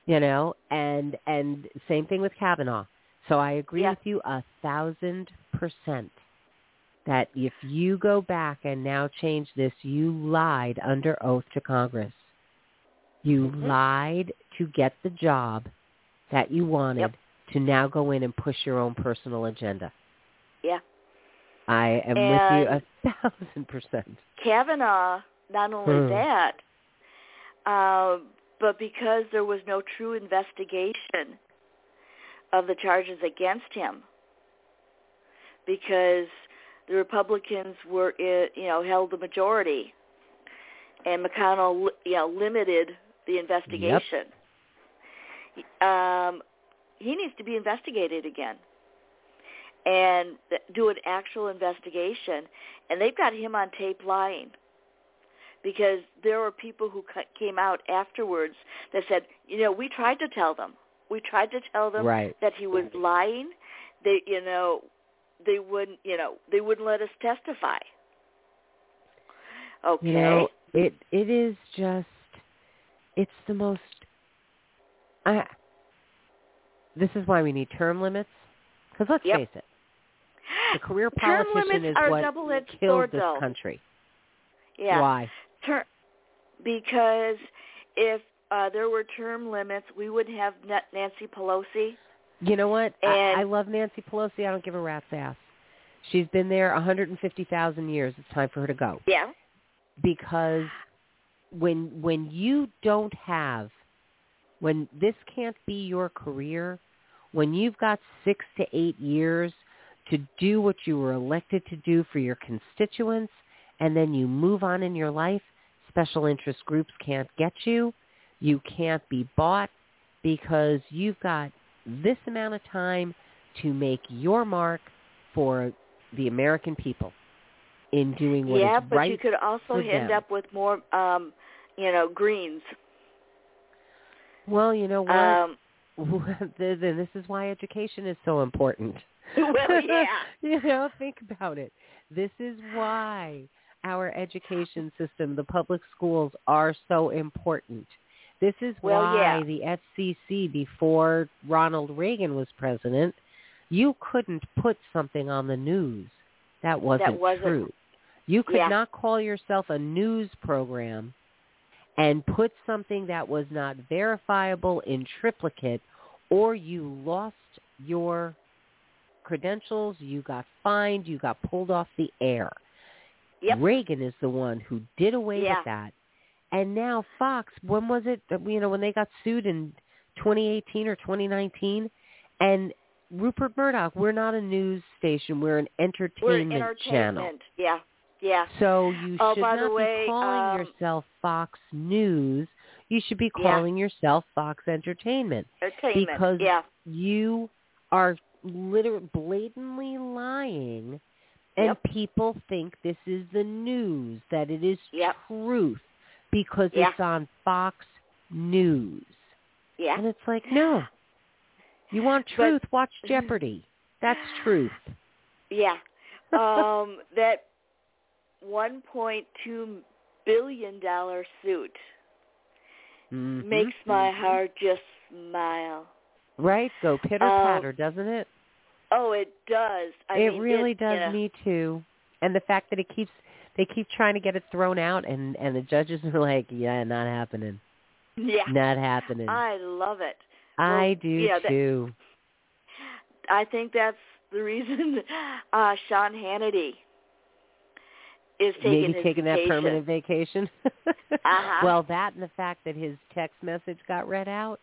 B: You know, and and same thing with Kavanaugh. So I agree
C: Yeah.
B: with you a thousand percent that if you go back and now change this, you lied under oath to Congress. You
C: Mhm.
B: lied to get the job that you wanted
C: Yep.
B: to now go in and push your own personal agenda.
C: Yeah.
B: I am with you a thousand percent.
C: Kavanaugh, not only
B: Hmm.
C: that, uh, but because there was no true investigation of the charges against him, because the Republicans were, you know, held the majority, and McConnell, you know, limited the investigation. Um, he needs to be investigated again and do an actual investigation. And they've got him on tape lying because there were people who came out afterwards that said, you know, we tried to tell them. We tried to tell them
B: Right.
C: that he was lying. They, you know, they wouldn't, you know, they wouldn't let us testify. Okay.
B: You know, it it is just it's the most I this is why we need term limits because let's
C: Yep.
B: face it, the career politician is what killed
C: sword,
B: this
C: though.
B: country.
C: yeah.
B: Why?
C: Ter- because if uh, there were term limits, we wouldn't have Nancy Pelosi.
B: You know what? I, I love Nancy Pelosi. I don't give a rat's ass. She's been there 150,000 years. It's time for her to go.
C: Yeah.
B: because when when you don't have when this can't be your career when you've got 6 to 8 years to do what you were elected to do for your constituents and then you move on in your life special interest groups can't get you you can't be bought because you've got this amount of time to make your mark for the American people in doing what is
C: yeah, but
B: right
C: you could also end
B: them.
C: up with more, um, you know, Greenes.
B: Well, you know what?
C: Um,
B: then this is why education is so important.
C: well, yeah.
B: you know, think about it. This is why our education system, the public schools, are so important. This is
C: Well,
B: why
C: yeah.
B: the FCC, before Ronald Reagan was president, you couldn't put something on the news that wasn't,
C: wasn't-
B: true. You could
C: Yeah.
B: not call yourself a news program and put something that was not verifiable in triplicate or you lost your credentials, you got fined, you got pulled off the air.
C: Yep.
B: Reagan is the one who did away
C: Yeah.
B: with that. And now Fox, when was it, that, you know, when they got sued in 2018 or 2019? And Rupert Murdoch, we're not a news station, we're an entertainment,
C: We're
B: entertainment, channel.
C: entertainment. Yeah. Yeah.
B: So you
C: Oh,
B: should
C: by
B: not
C: the way,
B: be calling
C: um,
B: yourself Fox News. You should be
C: Yeah.
B: calling yourself Fox Entertainment
C: Entertainment.
B: because
C: yeah.
B: you are literally blatantly lying and
C: Yep.
B: people think this is the news, that it is
C: Yep.
B: truth because
C: Yeah.
B: it's on Fox News.
C: Yeah.
B: And it's like, no. You want
C: But-
B: truth, watch Jeopardy. That's truth.
C: Yeah. Um, that 1.2 billion dollar suit
B: Mhm.
C: makes my heart just smile.
B: Right? Go pitter
C: Um,
B: patter, doesn't it?
C: Oh, it does. I
B: it
C: mean,
B: really
C: it,
B: does
C: yeah.
B: me too. And the fact that it keeps they keep trying to get it thrown out and and the judges are like, yeah, not happening.
C: Yeah.
B: Not happening.
C: I love it.
B: I
C: well,
B: do
C: yeah, that-
B: too.
C: I think that's the reason uh Sean Hannity is taking
B: Maybe taking that permanent vacation.
C: Uh-huh.
B: Well, that and the fact that his text message got read out.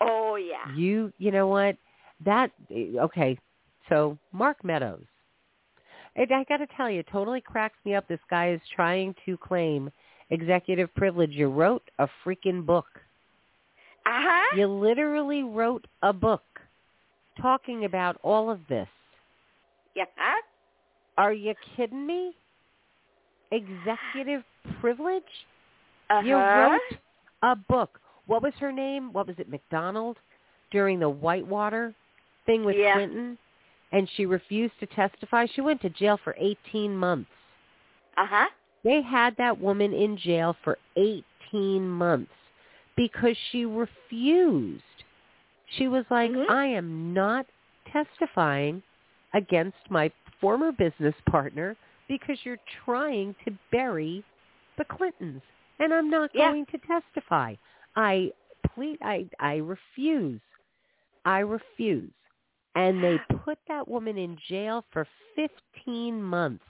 C: Oh yeah.
B: You, you know what? That okay. So Mark Meadows. And I got to tell you, it totally cracks me up. This guy is trying to claim executive privilege. You wrote a freaking book.
C: Uh-huh.
B: You literally wrote a book talking about all of this.
C: Yeah.
B: Are you kidding me? Executive privilege?
C: Uh-huh.
B: You wrote a book. What was her name? What was it, McDonald? During the Whitewater thing with
C: Yeah.
B: Clinton? And she refused to testify. She went to jail for 18 months.
C: Uh-huh.
B: They had that woman in jail for 18 months because she refused. She was like,
C: Mhm.
B: I am not testifying against my former business partner because you're trying to bury the Clintons and I'm not
C: Yeah.
B: going to testify. I plead I I refuse. I refuse. And they put that woman in jail for 15 months.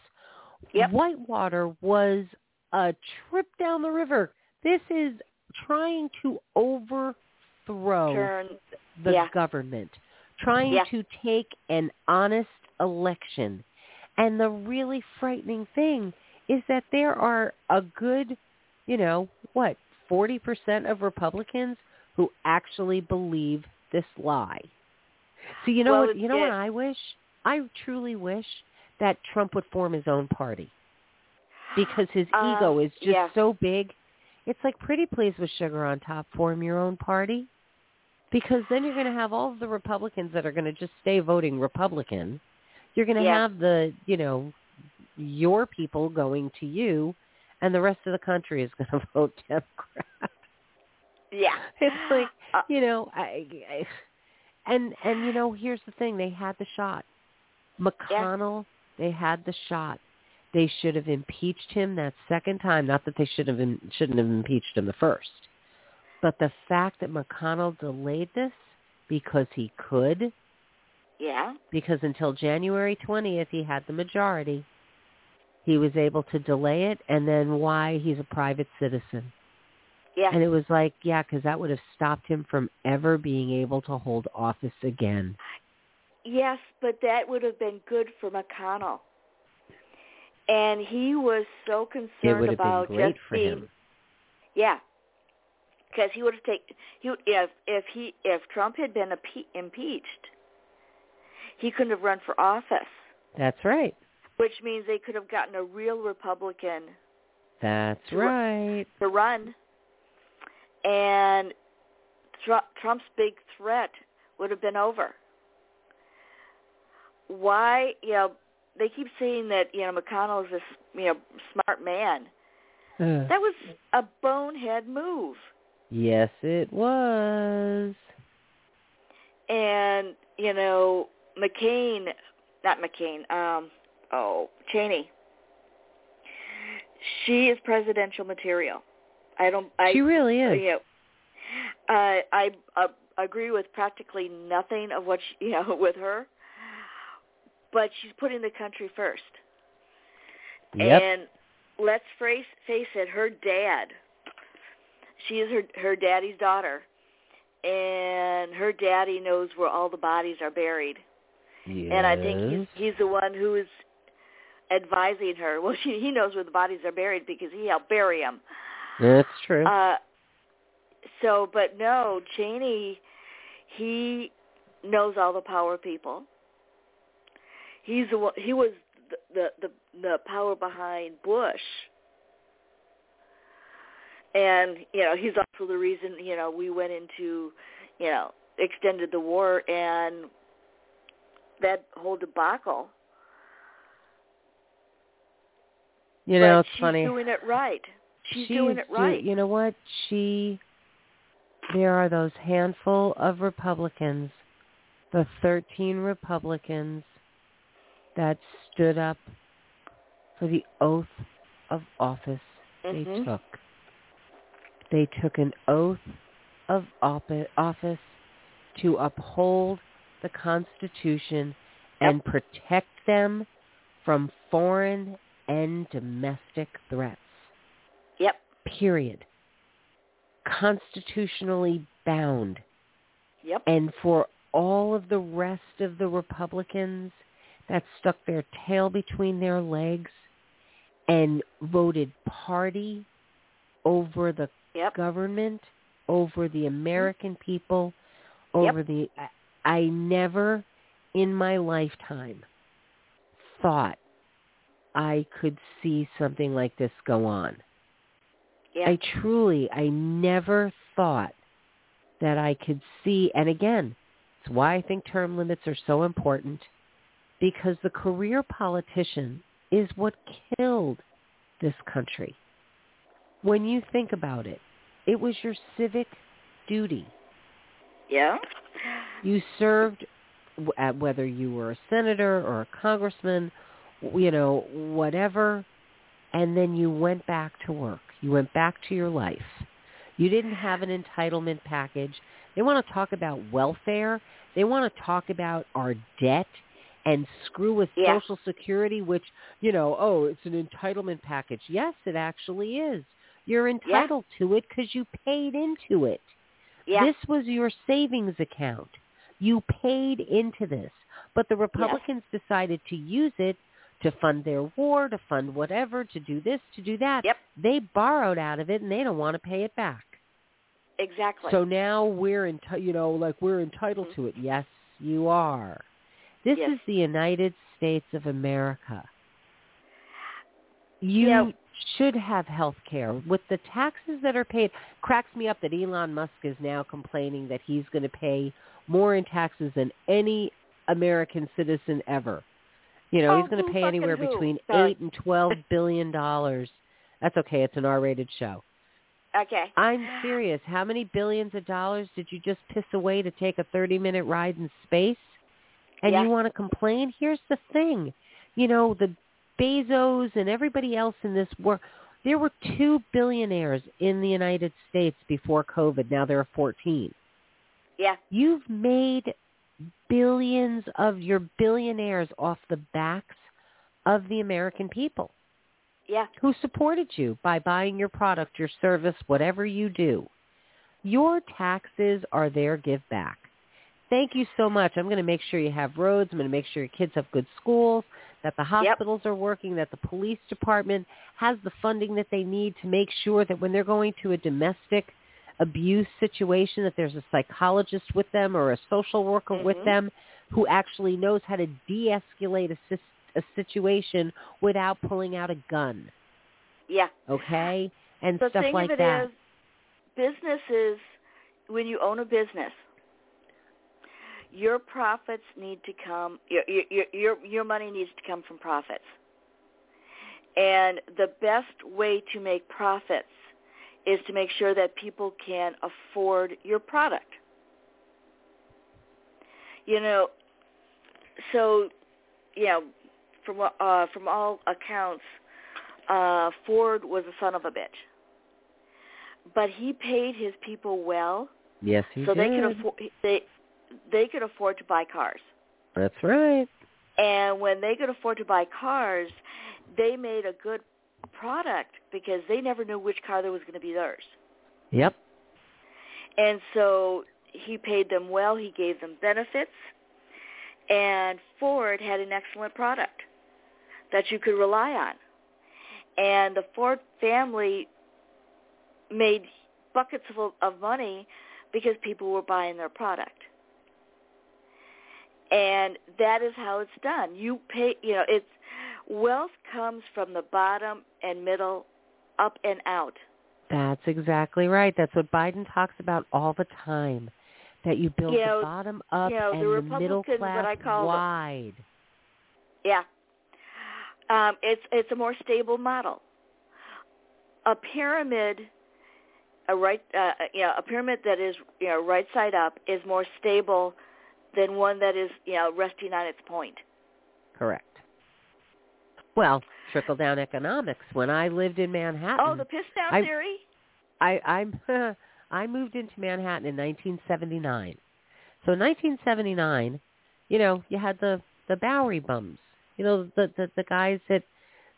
C: Yep.
B: Whitewater was a trip down the river. This is trying to overthrow
C: Turn.
B: the
C: Yeah.
B: government, trying
C: Yeah.
B: to take an honest election. And the really frightening thing is that there are a good, you know, what, 40% of Republicans who actually believe this lie. So you know
C: Well,
B: what you know
C: it-
B: what I wish? I truly wish that Trump would form his own party. Because his
C: Um,
B: ego is just
C: yeah.
B: so big. It's like pretty please with sugar on top, form your own party. Because then you're going to have all of the Republicans that are going to just stay voting Republican. You're going to
C: Yeah.
B: have the, you know, your people going to you and the rest of the country is going to vote Democrat.
C: Yeah.
B: It's like,
C: Uh,
B: you know, I, I and and you know, here's the thing: they had the shot. McConnell, they had the shot. They should have impeached him that second time. Not that they should have im- shouldn't have impeached him the first, but the fact that McConnell delayed this because he could,
C: yeah.
B: because until January 20th he had the majority. He was able to delay it, and then why he's a private citizen.
C: Yeah.
B: And it was like, yeah, because that would have stopped him from ever being able to hold office again.
C: Yes, but that would have been good for McConnell. And he was so concerned
B: It would have
C: about just being,
B: him.
C: Yeah, because he would have taken he if if he if Trump had been appe- impeached, he couldn't have run for office,
B: That's right.
C: which means they could have gotten a real Republican
B: That's
C: To
B: right.
C: to run, and Tru- Trump's big threat would have been over. Why, you know, they keep saying that you know McConnell is this you know smart man.
B: Ugh.
C: That was a bonehead move,
B: yes, it was.
C: and you know McCain, not McCain, um, oh Cheney. She is presidential material. I don't. I
B: she really is.
C: you know, uh, I uh, agree with practically nothing of what she, you know with her, but she's putting the country first.
B: Yep.
C: And let's face face it, her dad. She is her her daddy's daughter, and her daddy knows where all the bodies are buried. And I think he's he's the one who is advising her. Well, she, he knows where the bodies are buried because he helped bury them.
B: That's true.
C: Uh, so, but no, Cheney, he knows all the power people. He's the one, he was the, the the the power behind Bush. And, you know, he's also the reason, you know, we went into, you know, extended the war and that whole debacle.
B: You know,
C: but
B: it's
C: she's
B: funny.
C: She's doing it right. She's,
B: She's
C: doing it
B: do-
C: right.
B: you know what? She there are those handful of Republicans, the 13 Republicans that stood up for the oath of office they
C: Mhm.
B: took. They took an oath of office to uphold the Constitution and protect them from foreign and domestic threats.
C: Yep.
B: Period. Constitutionally bound.
C: Yep.
B: And for all of the rest of the Republicans that stuck their tail between their legs and voted party over the
C: Yep.
B: government, over the mm-hmm. American people, over the I, never in my lifetime thought I could see something like this go on.
C: Yeah.
B: I truly, I never thought that I could see, and again, it's why I think term limits are so important, because the career politician is what killed this country. When you think about it, it was your civic duty.
C: Yeah.
B: You served, w- at whether you were a senator or a congressman, you know, whatever, and then you went back to work. You went back to your life. You didn't have an entitlement package. They want to talk about welfare. They want to talk about our debt and screw with
C: Yeah.
B: Social Security, which, you know, oh, it's an entitlement package. Yes, it actually is. You're entitled to it because you paid into it.
C: Yeah.
B: This was your savings account. You paid into this. But the Republicans decided to use it to fund their war, to fund whatever, to do this, to do that.
C: Yep.
B: They borrowed out of it and they don't want to pay it back.
C: exactly.
B: So now we're in, you know, like we're entitled
C: Mhm.
B: to it. Yes, you are. This
C: Yes.
B: is the United States of America. You. Should have health care. With the taxes that are paid, cracks me up that Elon Musk is now complaining that he's going to pay more in taxes than any American citizen ever. You know,
C: Oh,
B: he's going to pay anywhere
C: who?
B: between
C: Sorry.
B: 8 and 12 billion dollars. That's okay. It's an R-rated show.
C: okay.
B: I'm serious. How many billions of dollars did you just piss away to take a 30-minute ride in space? And
C: Yeah.
B: you want to complain? Here's the thing. You know, the Bezos and everybody else in this world, there were two billionaires in the United States before COVID. Now there are 14.
C: Yeah.
B: You've made billions of your billionaires off the backs of the American people
C: Yeah.
B: who supported you by buying your product, your service, whatever you do. Your taxes are their give back. Thank you so much. I'm going to make sure you have roads. I'm going to make sure your kids have good schools, that the hospitals are working, that the police department has the funding that they need to make sure that when they're going to a domestic abuse situation that there's a psychologist with them or a social worker with
C: Mhm.
B: them who actually knows how to de-escalate a, a situation without pulling out a gun
C: Yeah.
B: okay, and
C: the
B: stuff
C: thing
B: like
C: of it
B: that.
C: is, business is when you own a business, your profits need to come. Your your your your money needs to come from profits. And the best way to make profits is to make sure that people can afford your product. You know, so you know, from uh, from all accounts, uh, Ford was a son of a bitch, but he paid his people well,
B: yes, he
C: so
B: did.
C: they could afford they they could afford to buy cars.
B: That's right.
C: And when they could afford to buy cars, they made a good product because they never knew which car there was going to be theirs.
B: Yep.
C: And so he paid them well. He gave them benefits. And Ford had an excellent product that you could rely on. And the Ford family made buckets full of money because people were buying their product. And that is how it's done. You pay, you know, it's wealth comes from the bottom and middle up and out.
B: That's exactly right. That's what Biden talks about all the time. That you build
C: You know,
B: the bottom up
C: you know, the
B: and the middle
C: Republicans, what
B: class
C: I call the-
B: wide.
C: Yeah. Um, it's it's a more stable model. A pyramid, a right, uh, you know, a pyramid that is you know right side up is more stable than one that is you know resting on its point.
B: Correct. Well, trickle down economics. When I lived in Manhattan,
C: Oh, the piss down
B: I-
C: theory.
B: I I'm I moved into Manhattan in 1979. So in 1979, you know, you had the the Bowery bums. You know, the the the guys that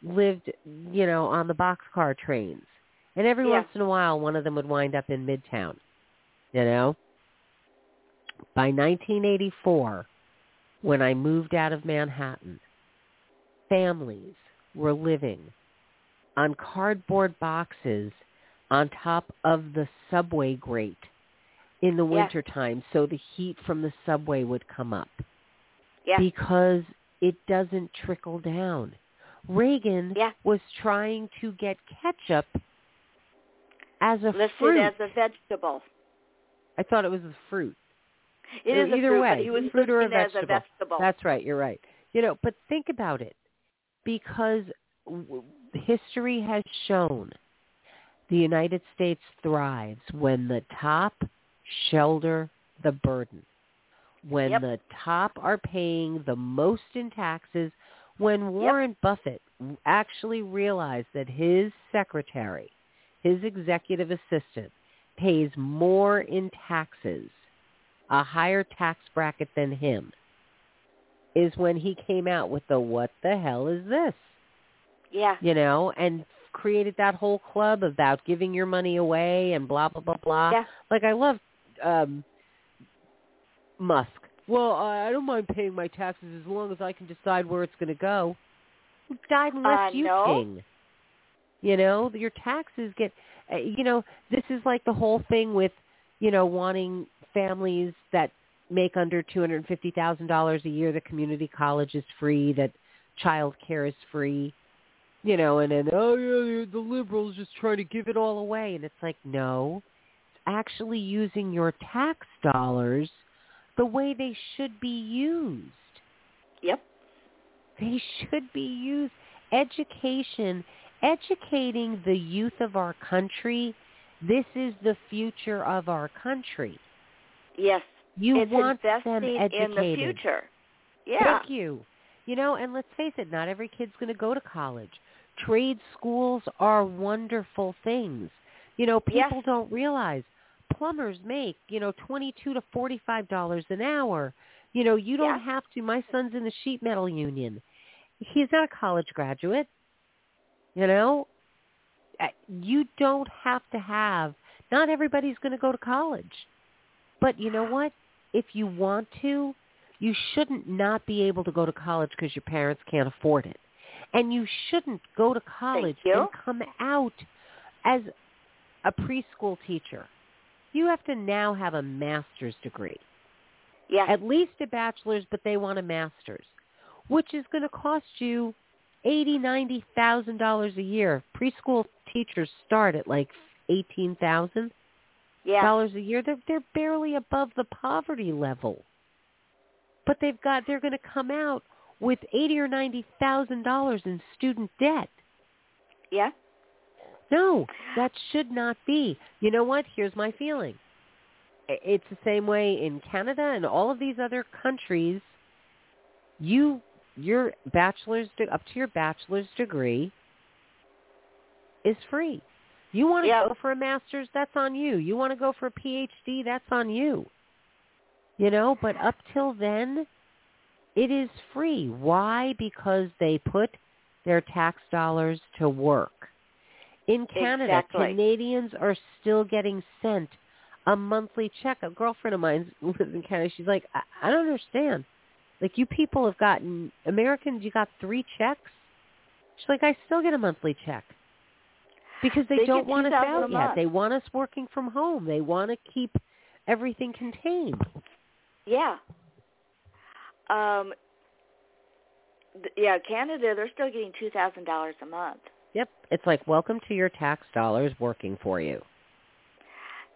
B: lived, you know, on the boxcar trains. And every
C: Yeah.
B: once in a while one of them would wind up in Midtown. You know? By 1984, when I moved out of Manhattan, families were living on cardboard boxes on top of the subway grate in the
C: Yeah.
B: wintertime so the heat from the subway would come up
C: Yeah.
B: because it doesn't trickle down. Reagan
C: Yeah.
B: was trying to get ketchup as a
C: listed
B: fruit.
C: as a vegetable.
B: I thought it was a fruit.
C: It is
B: Either
C: fruit,
B: way,
C: he was
B: fruit or a
C: as a
B: vegetable.
C: vegetable.
B: That's right. You're right. You know, but think about it, because history has shown the United States thrives when the top shoulder the burden, when
C: Yep.
B: the top are paying the most in taxes, when Warren Buffett actually realized that his secretary, his executive assistant, pays more in taxes, a higher tax bracket than him, is when he came out with the what the hell is this?
C: yeah.
B: You know, and created that whole club about giving your money away and blah blah blah blah.
C: Yeah.
B: Like I love um Musk. Well, I I don't mind paying my taxes as long as I can decide where it's going to go. Who died and left
C: Uh,
B: you
C: no.
B: king? You know, your taxes get. uh, You know, this is like the whole thing with, you know, wanting families that make under two hundred and fifty thousand dollars a year. That community college is free. That child care is free. You know, and then oh yeah, the liberals just trying to give it all away, and it's like no, it's actually using your tax dollars the way they should be used.
C: Yep.
B: They should be used. Education, educating the youth of our country. This is the future of our country.
C: Yes.
B: You
C: it's
B: want them educated.
C: in the future. Yeah.
B: Thank you. You know, and let's face it, not every kid's going to go to college. Trade schools are wonderful things. You know,
C: Yes.
B: people don't realize plumbers make, you know, 22 to 45 dollars an hour. You know, you don't
C: Yeah.
B: have to. My son's in the sheet metal union. He's not a college graduate. You know, you don't have to have. Not everybody's going to go to college. But you know what? If you want to, you shouldn't not be able to go to college because your parents can't afford it. And you shouldn't go to college and come out as a preschool teacher. You have to now have a master's degree,
C: Yeah.
B: at least a bachelor's, but they want a master's, which is going to cost you eighty, ninety thousand dollars a year. Preschool teachers start at like eighteen thousand
C: yeah.
B: dollars a year. They're they're barely above the poverty level. But they've got they're going to come out with eighty or ninety thousand dollars in student debt.
C: Yeah.
B: No, that should not be. You know what? Here's my feeling. It's the same way in Canada and all of these other countries. You your bachelor's de- up to your bachelor's degree is free. You want to
C: Yeah.
B: go for a master's, that's on you. You want to go for a PhD, that's on you. You know, but up till then, it is free. Why? Because they put their tax dollars to work. In Canada,
C: Exactly.
B: Canadians are still getting sent a monthly check. A girlfriend of mine lives in Canada. She's like, I, I don't understand. Like you people have gotten Americans, you got three checks. She's like, I still get a monthly check. Because they,
C: They
B: don't want us
C: 2,000 a
B: out yet. They want us working from home. They want to keep everything contained.
C: Yeah. Um. th- Yeah, Canada, they're still getting two thousand dollars a month.
B: Yep. It's like welcome to your tax dollars working for you.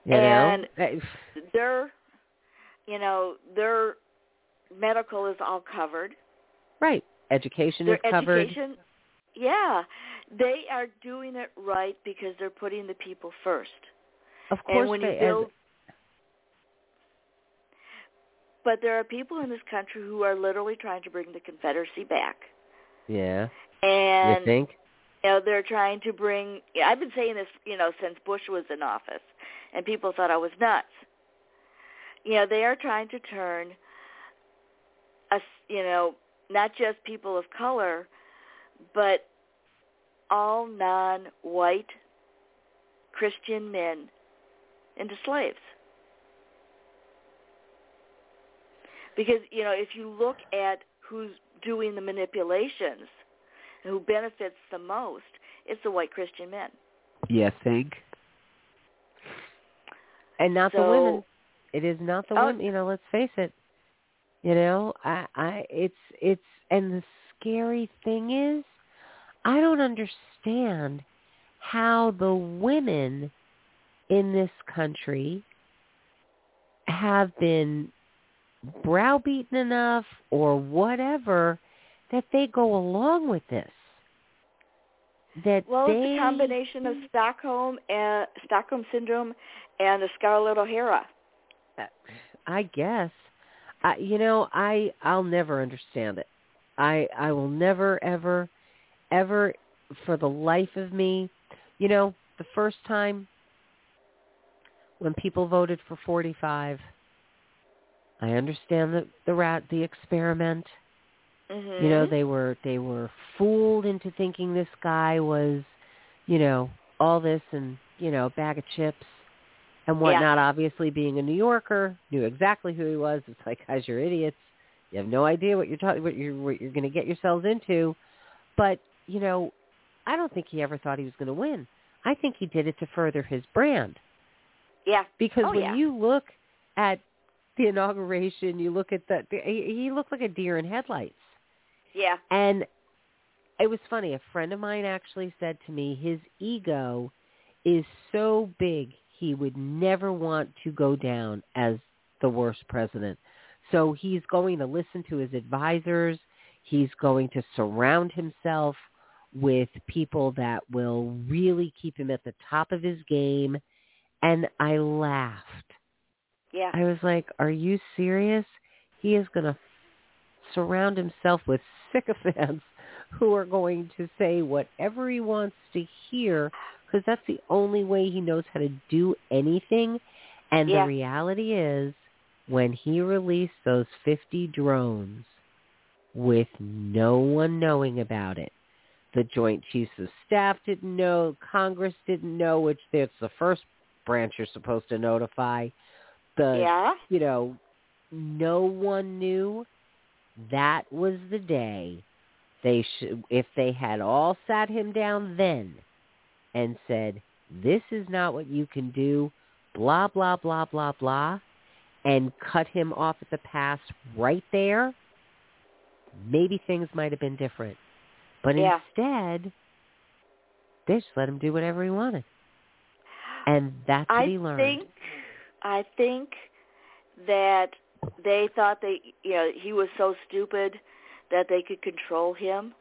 B: You
C: And
B: know?
C: Their, you know, their medical is all covered.
B: Right. Education
C: Their
B: is covered.
C: education, yeah, they are doing it right because they're putting the people first.
B: Of course
C: and when
B: they
C: you build, but there are people in this country who are literally trying to bring the Confederacy back,
B: Yeah.
C: and
B: you think?
C: you know they're trying to bring. I've been saying this, you know, since Bush was in office, and people thought I was nuts. You know, they are trying to turn you know, not just people of color, but all non-white Christian men into slaves. Because, you know, if you look at who's doing the manipulations, and who benefits the most, it's the white Christian men.
B: You think? And not the women. It is not the
C: Oh.
B: women. You know, let's face it. You know, I, I, it's, it's, and the scary thing is, I don't understand how the women in this country have been browbeaten enough or whatever that they go along with this. That
C: Well,
B: they,
C: it's a combination of Stockholm and Stockholm syndrome and the Scarlett O'Hara.
B: Uh, I guess. I, you know, I I'll never understand it. I I will never ever ever for the life of me. You know, the first time when people voted for 45, I understand the the rat the experiment.
C: Mm-hmm.
B: You know, they were they were fooled into thinking this guy was, you know, all this and you know, a bag of chips and whatnot. Obviously, being a New Yorker, knew exactly who he was. It's like, guys, you're idiots. You have no idea what you're talking, what you're what you're going to get yourselves into. But you know, I don't think he ever thought he was going to win. I think he did it to further his brand
C: yeah.
B: because
C: Oh,
B: when
C: yeah.
B: you look at the inauguration, you look at he, he looked like a deer in headlights.
C: Yeah.
B: And it was funny. A friend of mine actually said to me, his ego is so big he would never want to go down as the worst president. So he's going to listen to his advisors. He's going to surround himself with people that will really keep him at the top of his game. And I laughed.
C: Yeah.
B: I was like, are you serious? He is going to surround himself with sycophants who are going to say whatever he wants to hear because that's the only way he knows how to do anything. And
C: Yeah.
B: the reality is when he released those 50 drones with no one knowing about it, the Joint Chiefs of Staff didn't know, Congress didn't know, which it's the first branch you're supposed to notify. The
C: yeah.
B: you know, no one knew that was the day they should if they had all sat him down then and said this is not what you can do blah blah blah blah blah and cut him off at the pass right there maybe things might have been different but
C: Yeah.
B: instead they just let him do whatever he wanted and that's what
C: I
B: he learned
C: think I think that they thought they you know, he was so stupid that they could control him.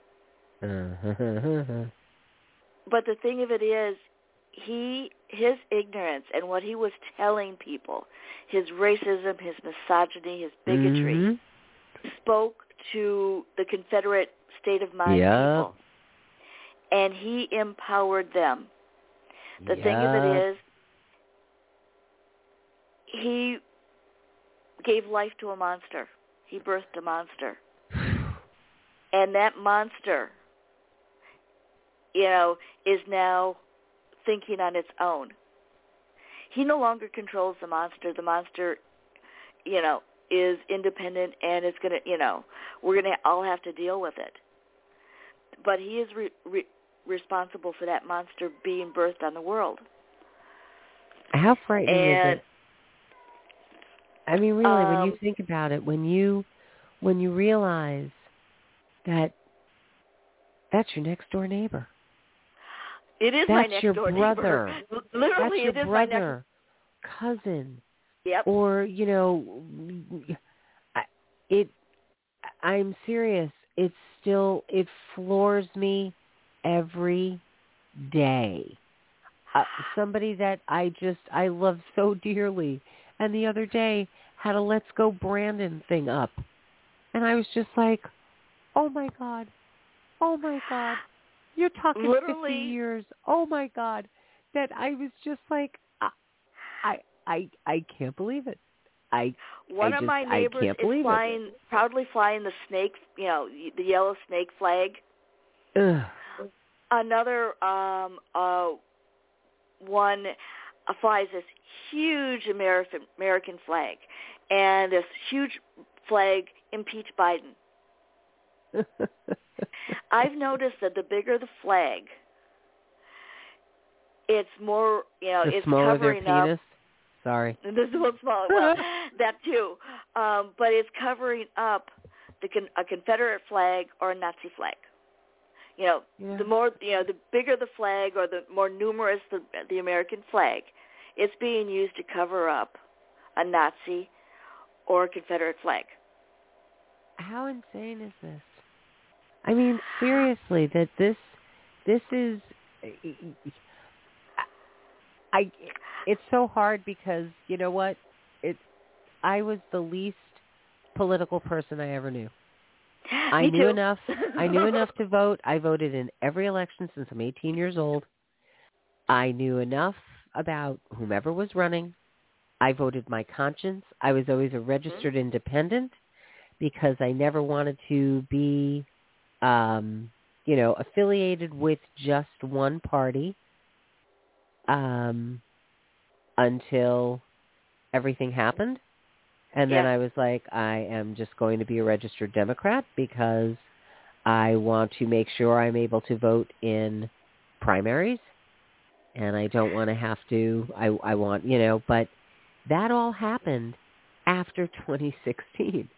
B: Uh-huh.
C: But the thing of it is he his ignorance and what he was telling people, his racism, his misogyny, his bigotry
B: Mhm.
C: spoke to the Confederate state of mind
B: Yep.
C: people. And he empowered them. The thing of it is, he gave life to a monster. He birthed a monster. And that monster, you know, is now thinking on its own. He no longer controls the monster. The monster, you know, is independent and it's going to, you know, we're going to all have to deal with it. But he is re- re- responsible for that monster being birthed on the world.
B: How frightening
C: And
B: is it? I mean, really, when you
C: Um,
B: think about it, when you when you realize that that's your next door neighbor,
C: it is my
B: that's
C: next
B: your
C: door
B: brother.
C: neighbor. L-
B: that's
C: Literally,
B: your
C: it is my next.
B: brother, cousin,
C: Yep.
B: or you know, I, it. I'm serious. It's still it floors me every day. Uh, somebody that I just I love so dearly, and the other day had a "Let's Go Brandon" thing up, and I was just like, "Oh my god, oh my god, you're talking
C: Literally-
B: 50 years. Oh my god." That I was just like, I, I, I, I can't believe it. I
C: One
B: I
C: of
B: just-
C: my neighbors is
B: believe it.
C: flying, proudly flying the snake, you know, the yellow snake flag.
B: ugh,
C: Another um uh one uh, flies this huge American American flag, and this huge flag impeach Biden. I've noticed that the bigger the flag, it's more, you know,
B: the
C: it's
B: smaller their
C: covering up
B: penis. Sorry.
C: This is one small. Well, that too, um, but it's covering up the con- a Confederate flag or a Nazi flag. You know,
B: Yeah.
C: the more you know, the bigger the flag or the more numerous the the American flag, it's being used to cover up a Nazi or a Confederate flag.
B: How insane is this? I mean, seriously, that this this is I it's so hard because you know what? It I was the least political person I ever knew. I
C: Me
B: knew
C: too.
B: enough. I knew enough to vote. I voted in every election since I'm 18 years old. I knew enough about whomever was running. I voted my conscience. I was always a mm-hmm. registered independent because I never wanted to be, um, you know, affiliated with just one party um, until everything happened. And then
C: Yeah.
B: I was like, I am just going to be a registered Democrat because I want to make sure I'm able to vote in primaries and I don't want to have to I I want, you know, but that all happened after 2016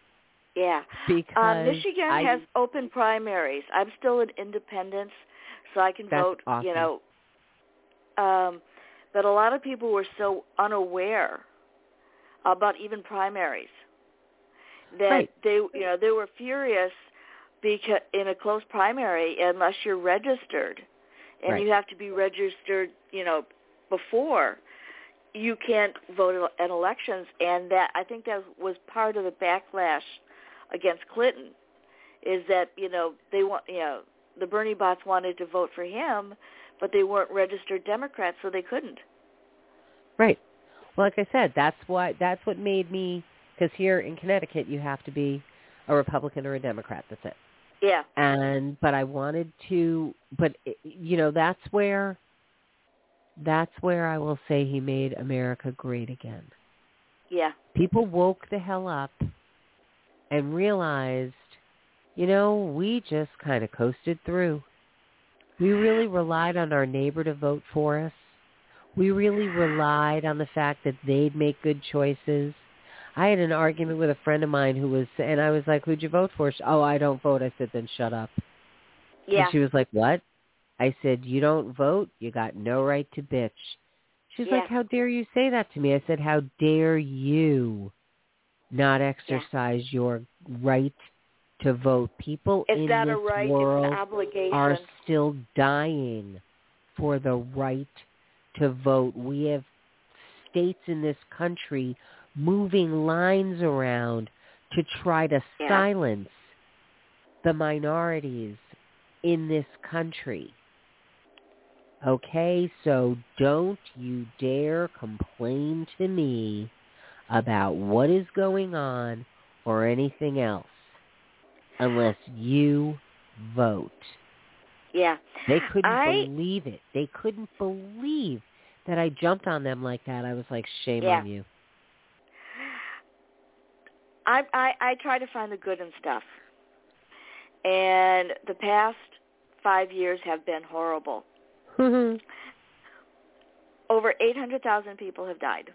C: Yeah.
B: because
C: Um, Michigan
B: I,
C: has open primaries. I'm still an independent, so I can vote.
B: awesome.
C: You know, um, but a lot of people were so unaware about even primaries that
B: Right.
C: they, you know, they were furious because in a closed primary, unless you're registered, and
B: Right.
C: you have to be registered, you know, before you can't vote at elections, and that I think that was part of the backlash against Clinton is that you know they want you know the Bernie bots wanted to vote for him, but they weren't registered Democrats, so they couldn't.
B: Right. Well, like I said, that's why that's what made me because here in Connecticut you have to be a Republican or a Democrat. That's it.
C: Yeah,
B: And but I wanted to, but it- you know that's where that's where I will say he made America great again.
C: yeah,
B: People woke the hell up and realized, you know, we just kind of coasted through. We really relied on our neighbor to vote for us. We really relied on the fact that they'd make good choices. I had an argument with a friend of mine who was, and I was like, "Who'd you vote for?" She, oh, I don't vote. I said, "Then shut up."
C: yeah.
B: And she was like, "What?" I said, "You don't vote. You got no right to bitch." She's
C: Yeah.
B: like, "How dare you say that to me?" I said, "How dare you not exercise your right to vote? People
C: It's
B: in
C: not
B: this
C: a right;
B: world
C: it's an obligation.
B: are still dying for the right to vote. We have states in this country moving lines around to try to
C: Yeah.
B: silence the minorities in this country. Okay, so don't you dare complain to me about what is going on or anything else unless you vote.
C: yeah.
B: They couldn't
C: I-
B: believe it. They couldn't believe that I jumped on them like that. I was like, shame
C: Yeah.
B: on you.
C: I, I I try to find the good in stuff. And the past five years have been horrible. Over 800,000 people have died.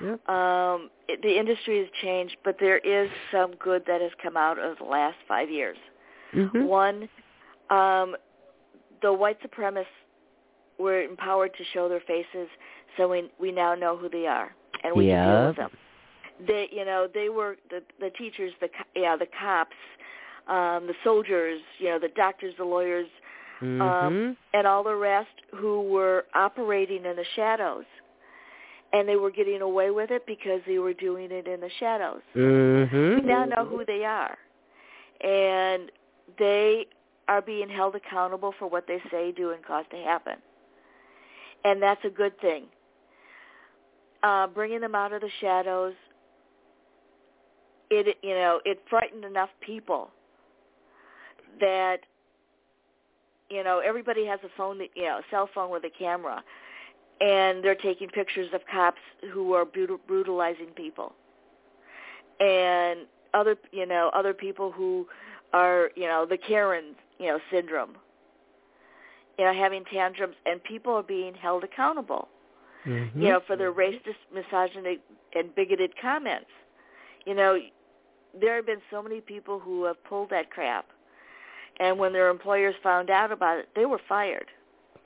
B: Yep.
C: Um, it, the industry has changed, but there is some good that has come out of the last five years.
B: Mhm.
C: One, um, the white supremacists were empowered to show their faces, so we we now know who they are, and we can deal with them. They, you know, they were the the teachers, the yeah, the cops, um, the soldiers, you know, the doctors, the lawyers,
B: Mhm.
C: um, and all the rest who were operating in the shadows. And they were getting away with it because they were doing it in the shadows.
B: Mhm.
C: We now know who they are. And they are being held accountable for what they say, do, and cause to happen. And that's a good thing. Uh, bringing them out of the shadows, it you know it frightened enough people that you know everybody has a phone, that- you know, a cell phone with a camera, and they're taking pictures of cops who are brutalizing people, and other you know other people who are you know the Karen you know syndrome, you know having tantrums, and people are being held accountable
B: Mhm.
C: you know, for their racist, misogynic, and bigoted comments. You know, there have been so many people who have pulled that crap, and when their employers found out about it, they were fired.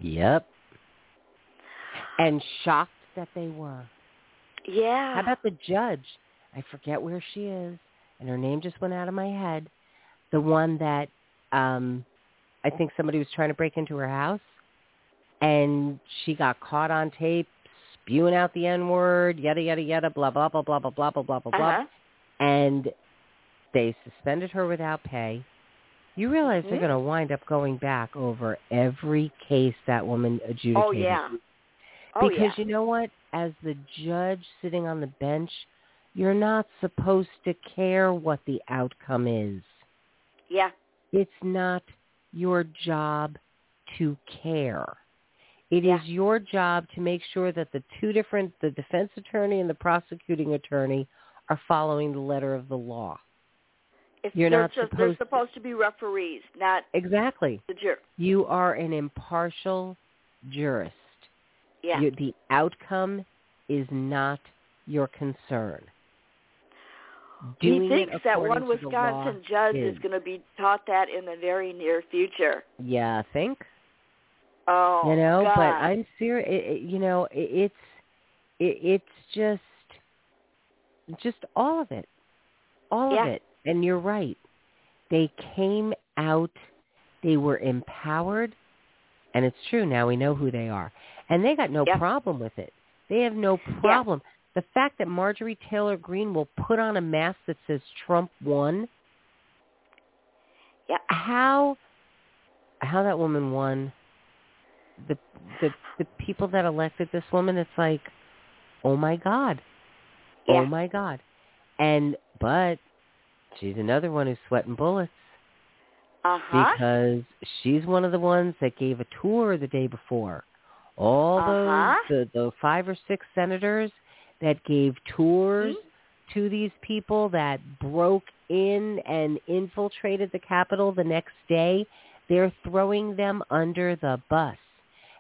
B: Yep. And shocked that they were.
C: Yeah.
B: How about the judge? I forget where she is, and her name just went out of my head. The one that um I think somebody was trying to break into her house, and she got caught on tape spewing out the N word, yada yada yada, blah blah blah blah blah blah blah blah blah blah,
C: uh-huh.
B: and they suspended her without pay. You realize they're
C: Mhm.
B: going to wind up going back over every case that woman adjudicated.
C: Oh yeah. Oh
B: Because
C: yeah.
B: you know what? As the judge sitting on the bench, you're not supposed to care what the outcome is.
C: yeah.
B: It's not your job to care. It is
C: Yeah.
B: your job to make sure that the two different, the defense attorney and the prosecuting attorney, are following the letter of the law. You're
C: they're
B: not
C: just,
B: supposed
C: they're
B: to-
C: supposed to be referees, not
B: Exactly.
C: the jury.
B: You are an impartial jurist.
C: Yeah.
B: You- the outcome is not your concern.
C: he
B: Doing it
C: thinks that one
B: to the law
C: Wisconsin judge is
B: is.
C: going to be taught that in the very near future.
B: Yeah, I think
C: Oh,
B: you know,
C: God.
B: but I'm serious. It, it, you know, it, it's it, it's just just all of it, all
C: Yeah.
B: of it. And you're right. They came out. They were empowered, and it's true. Now we know who they are, and they got no
C: Yeah.
B: problem with it. They have no problem. The fact that Marjorie Taylor Greene will put on a mask that says Trump won.
C: Yeah.
B: How how that woman won the the the people that elected this woman it's like oh my god
C: Yeah.
B: oh my god and but she's another one who's sweating bullets
C: uh-huh.
B: because she's one of the ones that gave a tour the day before all
C: Uh-huh.
B: those the the five or six senators that gave tours
C: Mhm.
B: to these people that broke in and infiltrated the Capitol the next day, they're throwing them under the bus.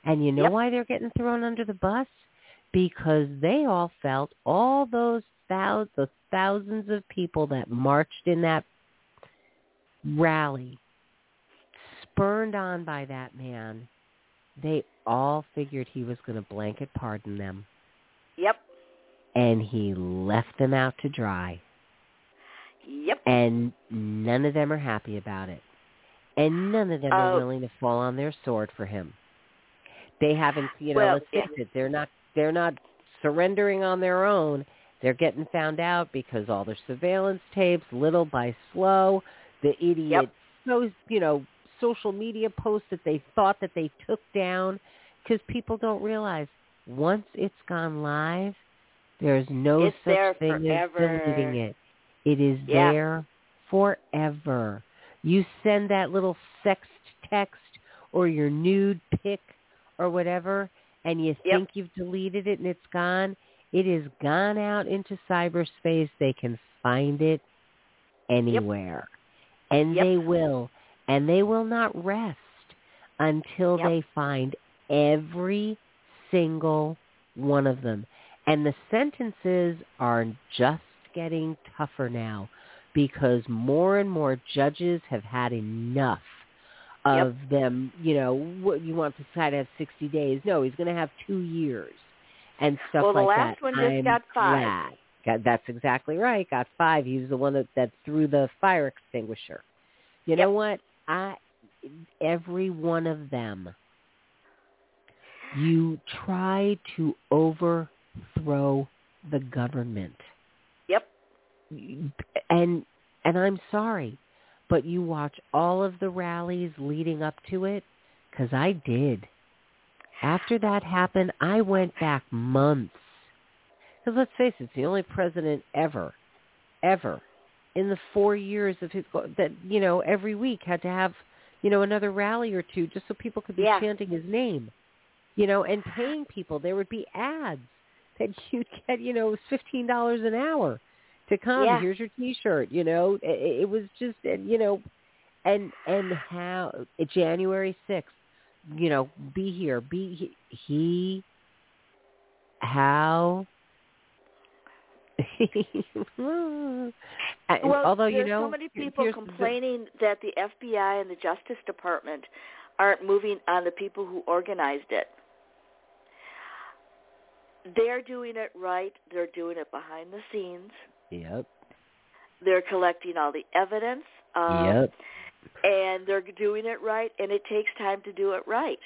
B: And you know
C: Yep.
B: why they're getting thrown under the bus? Because they all felt all those thousands, the thousands of people that marched in that rally, spurned on by that man, they all figured he was going to blanket pardon them
C: Yep.
B: and he left them out to dry.
C: Yep.
B: And none of them are happy about it. And none of them are
C: Oh.
B: willing to fall on their sword for him. They haven't, you know,
C: Well,
B: let's they're not they're not surrendering on their own. They're getting found out because all their surveillance tapes, little by slow, the idiot
C: Yep.
B: so you know, social media posts that they thought that they took down because people don't realize once it's gone live, there's no
C: It's
B: such
C: there
B: thing
C: forever.
B: as deleting it. It is
C: Yeah.
B: there forever. You send that little sext text or your nude pic or whatever and you
C: Yep.
B: think you've deleted it and it's gone, it is gone out into cyberspace. They can find it anywhere. And
C: Yep.
B: they will. And they will not rest until
C: Yep.
B: they find every single one of them. And the sentences are just getting tougher now because more and more judges have had enough
C: Yep.
B: of them, you know, what you want this guy to have 60 days. No, he's going to have 2 years and stuff
C: Well, the
B: like
C: last
B: that.
C: one just
B: I'm
C: got five.
B: glad. That's exactly right. Got 5. He was the one that, that threw the fire extinguisher. You
C: Yep.
B: know what? I every one of them you try to overthrow the government
C: Yep.
B: and and I'm sorry, but you watch all of the rallies leading up to it cuz I did. After that happened, I went back months. Cuz let's face it, it's the only president ever ever in the 4 years of his that you know every week had to have you know another rally or two just so people could be
C: Yeah.
B: chanting his name. You know, and paying people. There would be ads that you'd get, you know, it was fifteen dollars an hour to come.
C: Yeah.
B: Here's your T-shirt. You know, it, it was just, and, you know, and and how January sixth, you know, be here, be he, he how.
C: well,
B: although you
C: there's
B: know,
C: so many people
B: here's the-
C: complaining that the FBI and the Justice Department aren't moving on the people who organized it. They're doing it right. They're doing it behind the scenes.
B: Yep.
C: They're collecting all the evidence. Um,
B: yep.
C: and they're doing it right and it takes time to do it right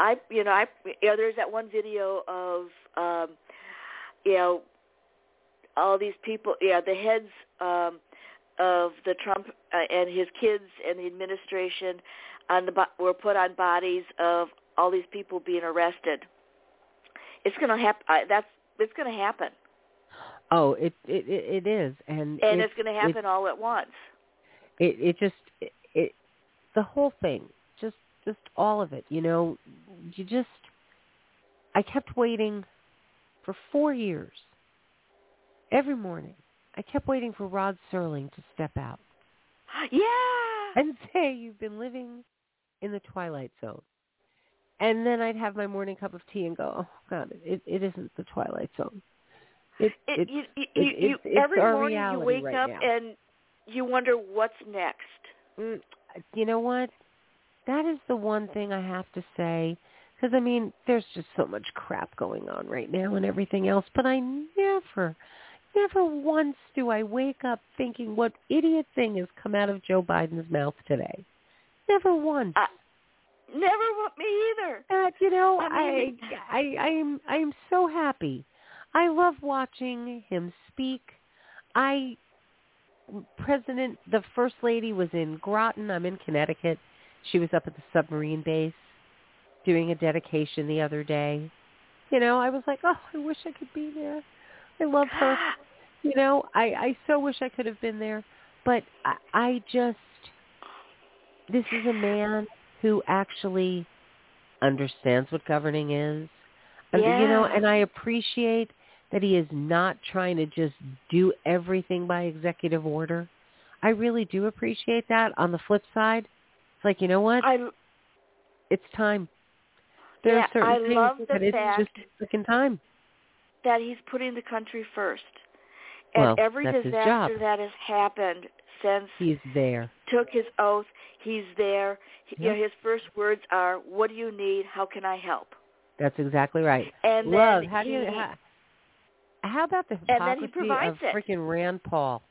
C: i you know i you know there's that one video of um you know all these people yeah the heads um of the trump uh, and his kids and the administration on the were put on bodies of all these people being arrested. It's going to happen that's it's going to happen.
B: Oh, it it it it is, and
C: and
B: it's,
C: it's going to happen all at once.
B: It it just it, it the whole thing just just all of it you know? You just i kept waiting for four years every morning i kept waiting for rod serling to step out
C: yeah
B: and say you've been living in the twilight zone and then i'd have my morning cup of tea and go oh god it it isn't the twilight zone it,
C: it, you, you,
B: it-
C: you,
B: it's-
C: every morning you wake
B: right
C: up
B: now.
C: and you wonder what's next.
B: Mm, you know what? That is the one thing I have to say. Because, I mean, there's just so much crap going on right now and everything else. But I never, never once do I wake up thinking what idiot thing has come out of Joe Biden's mouth today. Never once.
C: I- Never want me either.
B: That you know,
C: I
B: I, I, I am, I am so happy. I love watching him speak. I, President, the First Lady was in Groton. I'm in Connecticut. She was up at the submarine base doing a dedication the other day. You know, I was like, oh, I wish I could be there. I love her. You know, I, I so wish I could have been there. But I, I just, this is a man who actually understands what governing is. And, You know, and I appreciate that he is not trying to just do everything by executive order. I really do appreciate that. On the flip side, it's like, you know what?
C: I
B: it's time. There
C: Yeah,
B: are certain
C: I
B: things that it's
C: fact-
B: just freaking time.
C: That he's putting the country first. And
B: Well,
C: every disaster that has happened since
B: He's there.
C: took his oath, he's there. He, you know, his first words are, "What do you need? How can I help?"
B: That's exactly right.
C: And
B: Love.
C: then
B: How do you?
C: he-
B: How, how about the
C: he
B: hypocrisy
C: provides
B: of
C: it.
B: freaking Rand Paul,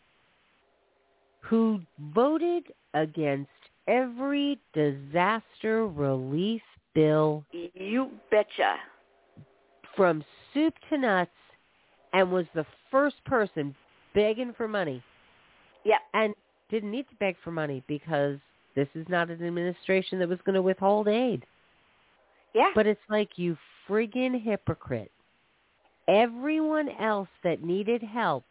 B: who voted against every disaster relief bill
C: You betcha.
B: from soup to nuts, and was the first person begging for money
C: Yeah.
B: and didn't need to beg for money because this is not an administration that was going to withhold aid.
C: Yeah.
B: But it's like you friggin' hypocrite. Everyone else that needed help,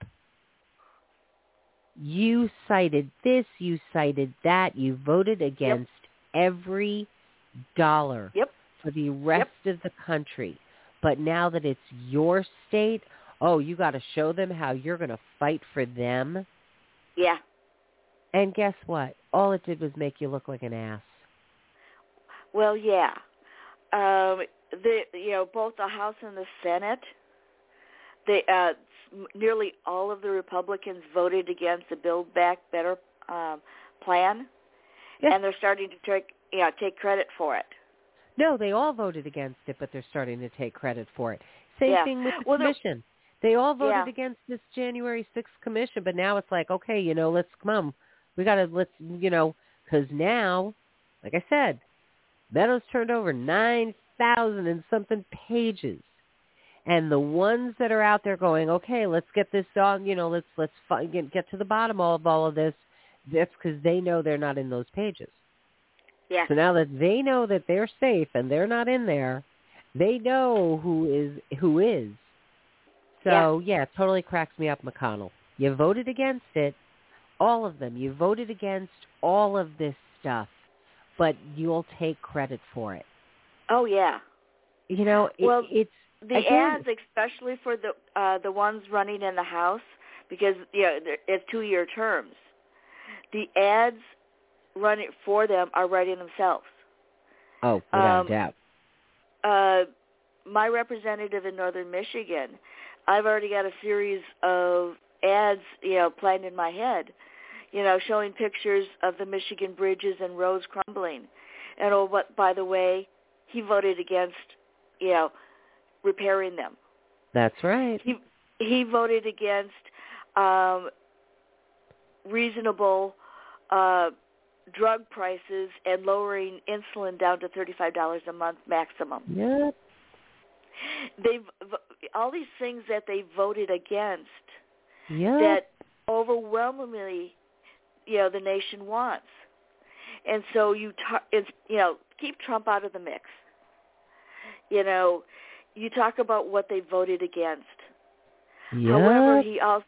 B: you cited this, you cited that, you voted against every dollar
C: Yep.
B: for the rest of the country. But now that it's your state, oh, you got to show them how you're going to fight for them.
C: Yeah.
B: And guess what? All it did was make you look like an ass.
C: Well, yeah. Um, the you know both the House and the Senate, they uh, nearly all of the Republicans voted against the Build Back Better um, plan,
B: Yes.
C: and they're starting to take you know take credit for it.
B: No, they all voted against it, but they're starting to take credit for it. Same
C: Yeah.
B: thing with the
C: Well,
B: commission. They all voted
C: Yeah.
B: against this January 6th commission, but now it's like, okay, you know, let's come on. We got to, let's, you know, because now, like I said, Meadows turned over 9,000 and something pages. And the ones that are out there going, okay, let's get this on, you know, let's, let's fi- get, get to the bottom of all of this, that's because they know they're not in those pages.
C: Yeah.
B: So now that they know that they're safe and they're not in there, they know who is who is. So yeah, it totally cracks me up, McConnell. You voted against it, all of them. You voted against all of this stuff, but you'll take credit for it.
C: Oh yeah.
B: You know, it,
C: Well,
B: it's
C: The
B: Again-
C: ads, especially for the uh, the ones running in the House, because you know they're- it's two year terms. The ads running for them are writing themselves.
B: oh, without
C: um,
B: doubt.
C: uh, my representative in northern Michigan, I've already got a series of ads, you know, planned in my head, you know, showing pictures of the Michigan bridges and roads crumbling. And oh, but by the way, he voted against, you know, repairing them.
B: That's right.
C: He he voted against um, reasonable uh, drug prices and lowering insulin down to thirty-five dollars a month maximum
B: Yep.
C: they've all these things that they voted against
B: Yep.
C: that overwhelmingly you know the nation wants and so you ta- it's you know keep trump out of the mix you know you talk about what they voted against
B: yep.
C: however he also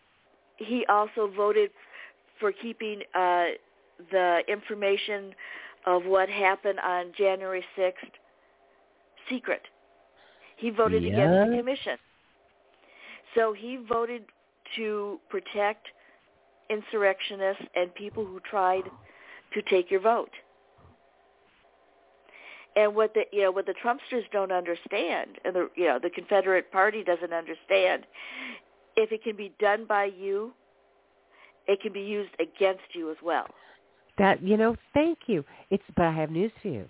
C: he also voted for keeping uh the information of what happened on January 6th secret he voted against the commission. So he voted to protect insurrectionists and people who tried to take your vote. And what the you know what the Trumpsters don't understand, and the you know the Confederate Party doesn't understand, if it can be done by you, it can be used against you as well.
B: That you know, thank you. It's but I have news for you.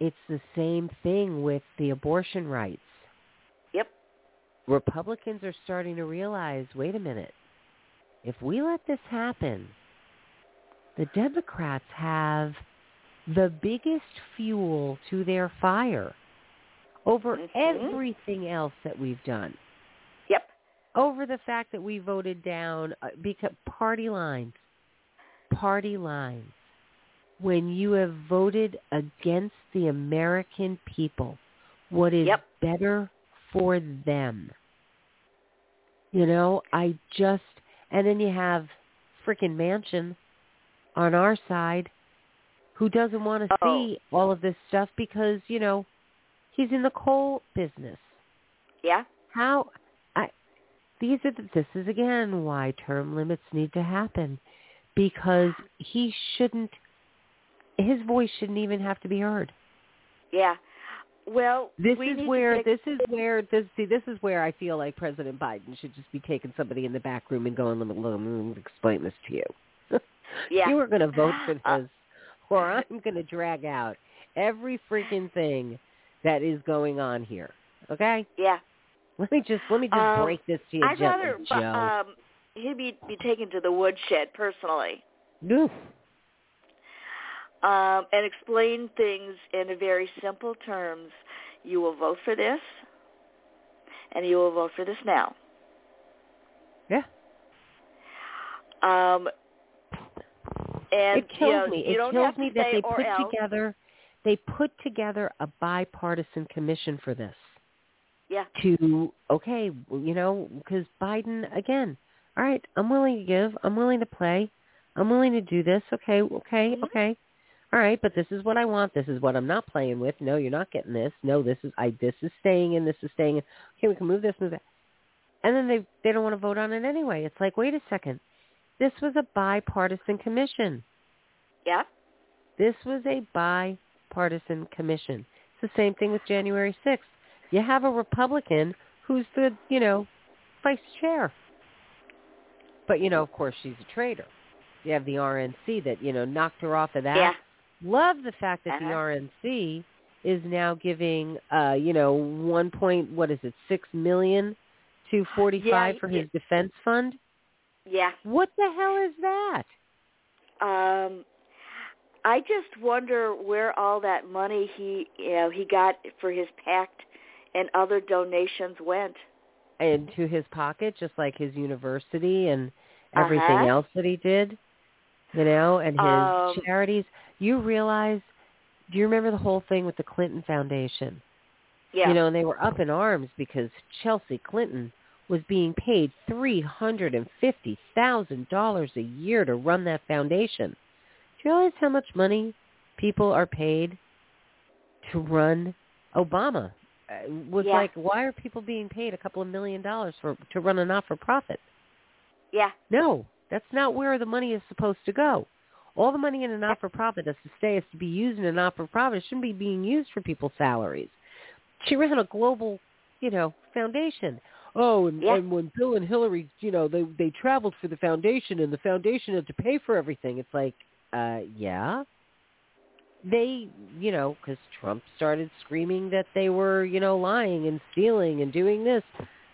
B: It's the same thing with the abortion rights.
C: Yep.
B: Republicans are starting to realize, wait a minute. If we let this happen, the Democrats have the biggest fuel to their fire over
C: Mhm.
B: everything else that we've done.
C: Yep.
B: Over the fact that we voted down uh, because party lines, party lines. When you have voted against the American people, what is
C: Yep.
B: better for them? You know, I just and then you have frickin' Manchin on our side who doesn't want to
C: Oh.
B: see all of this stuff because, you know, he's in the coal business.
C: Yeah.
B: How I these are the, this is again why term limits need to happen because he shouldn't his voice shouldn't even have to be heard.
C: Yeah. Well,
B: This
C: we
B: is
C: need
B: where
C: take-
B: this is where this see this is where I feel like President Biden should just be taking somebody in the back room and going, "Let me, let me explain this to you.
C: Yeah.
B: You are going to vote for this,
C: Uh,
B: or I'm going to drag out every freaking thing that is going on here. Okay?
C: Yeah.
B: Let me just let me just
C: Um,
B: break this to you
C: I'd
B: gently,
C: rather
B: Joe.
C: um he'd be be taken to the woodshed personally.
B: Oof.
C: Um and explain things in a very simple terms. You will vote for this and you will vote for this now.
B: Yeah.
C: Um and
B: it
C: you,
B: kills
C: know,
B: me.
C: you
B: It kills me that they put
C: else.
B: together they put together a bipartisan commission for this.
C: Yeah.
B: to okay, you know, because Biden again. All right, I'm willing to give. I'm willing to play. I'm willing to do this. Okay, okay,
C: Mhm.
B: okay. All right, but this is what I want. This is what I'm not playing with. No, you're not getting this. No, this is I. This is staying in. This is staying in. Okay, we can move this, move that. And then they they don't want to vote on it anyway. It's like, wait a second. This was a bipartisan commission.
C: Yeah.
B: This was a bipartisan commission. It's the same thing with January 6th. You have a Republican who's the, you know, vice chair. But, you know, of course, she's a traitor. You have the RNC that, you know, knocked her off of that.
C: Yeah.
B: Love the fact that
C: Uh-huh.
B: the RNC is now giving, uh, you know, one point, what is it, six million to 45
C: Yeah,
B: for
C: yeah.
B: his defense fund?
C: Yeah.
B: What the hell is that?
C: Um I just wonder where all that money he you know, he got for his PAC and other donations went.
B: into his pocket, just like his university and everything
C: Uh-huh.
B: else that he did, you know, and his
C: Um,
B: charities. You realize, do you remember the whole thing with the Clinton Foundation?
C: Yeah.
B: You know, and they were up in arms because Chelsea Clinton was being paid three hundred and fifty thousand dollars a year to run that foundation. Do you realize how much money people are paid to run Obama? Uh, was
C: Yeah.
B: like, why are people being paid a couple of million dollars for to run a not for profit?
C: yeah.
B: No, that's not where the money is supposed to go. All the money in a not for profit is to stay is to be used in a not for profit. It shouldn't be being used for people's salaries. She ran a global, you know, foundation. Oh, and,
C: Yeah.
B: and when Bill and Hillary, you know, they they traveled for the foundation, and the foundation had to pay for everything. It's like, uh, yeah. They, you know, because Trump started screaming that they were, you know, lying and stealing and doing this.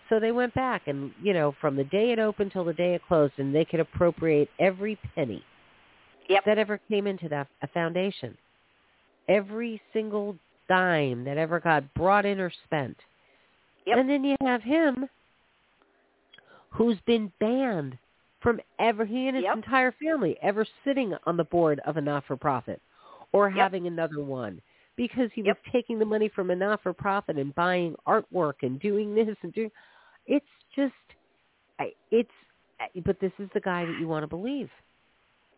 B: So they went back and, you know, from the day it opened till the day it closed, and they could appropriate every penny
C: Yep.
B: that ever came into that a foundation. Every single dime that ever got brought in or spent.
C: Yep.
B: And then you have him who's been banned from ever he and his
C: Yep.
B: entire family ever sitting on the board of a not for profit or
C: Yep.
B: having another one because he was taking the money from a not for profit and buying artwork and doing this and doing it's just it's but this is the guy that you want to believe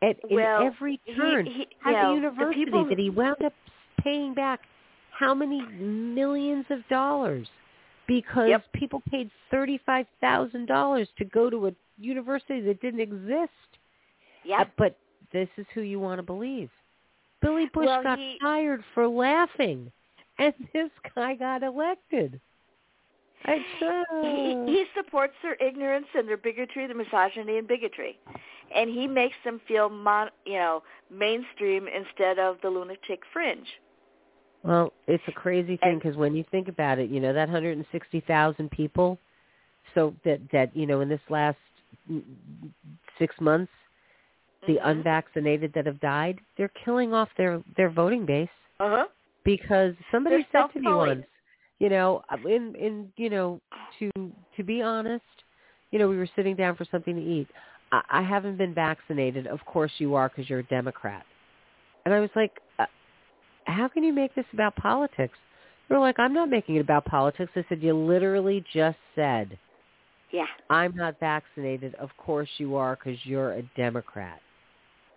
B: at in every turn
C: he-
B: at
C: you know,
B: the
C: the people-
B: that he wound up paying back how many millions of dollars because
C: Yep.
B: people paid thirty-five thousand dollars to go to a university that didn't exist.
C: Yeah.
B: Uh, but this is who you want to believe. Billy Bush
C: Well,
B: got
C: he-
B: fired for laughing, and this guy got elected. I
C: he, he supports their ignorance and their bigotry, their misogyny and bigotry, and he makes them feel mon, you know mainstream instead of the lunatic fringe.
B: Well, it's a crazy thing because when you think about it, you know that 160,000 people. So that that you know in this last mm, six months, the
C: Mhm.
B: unvaccinated that have died, they're killing off their their voting base
C: Uh-huh.
B: because somebody
C: They're
B: said to me once, you know, in in you know to to be honest, you know we were sitting down for something to eat. I, I haven't been vaccinated. Of course you are because you're a Democrat. And I was like, uh, how can you make this about politics? They were like, I'm not making it about politics. I said, you literally just said,
C: Yeah.
B: I'm not vaccinated. Of course you are because you're a Democrat.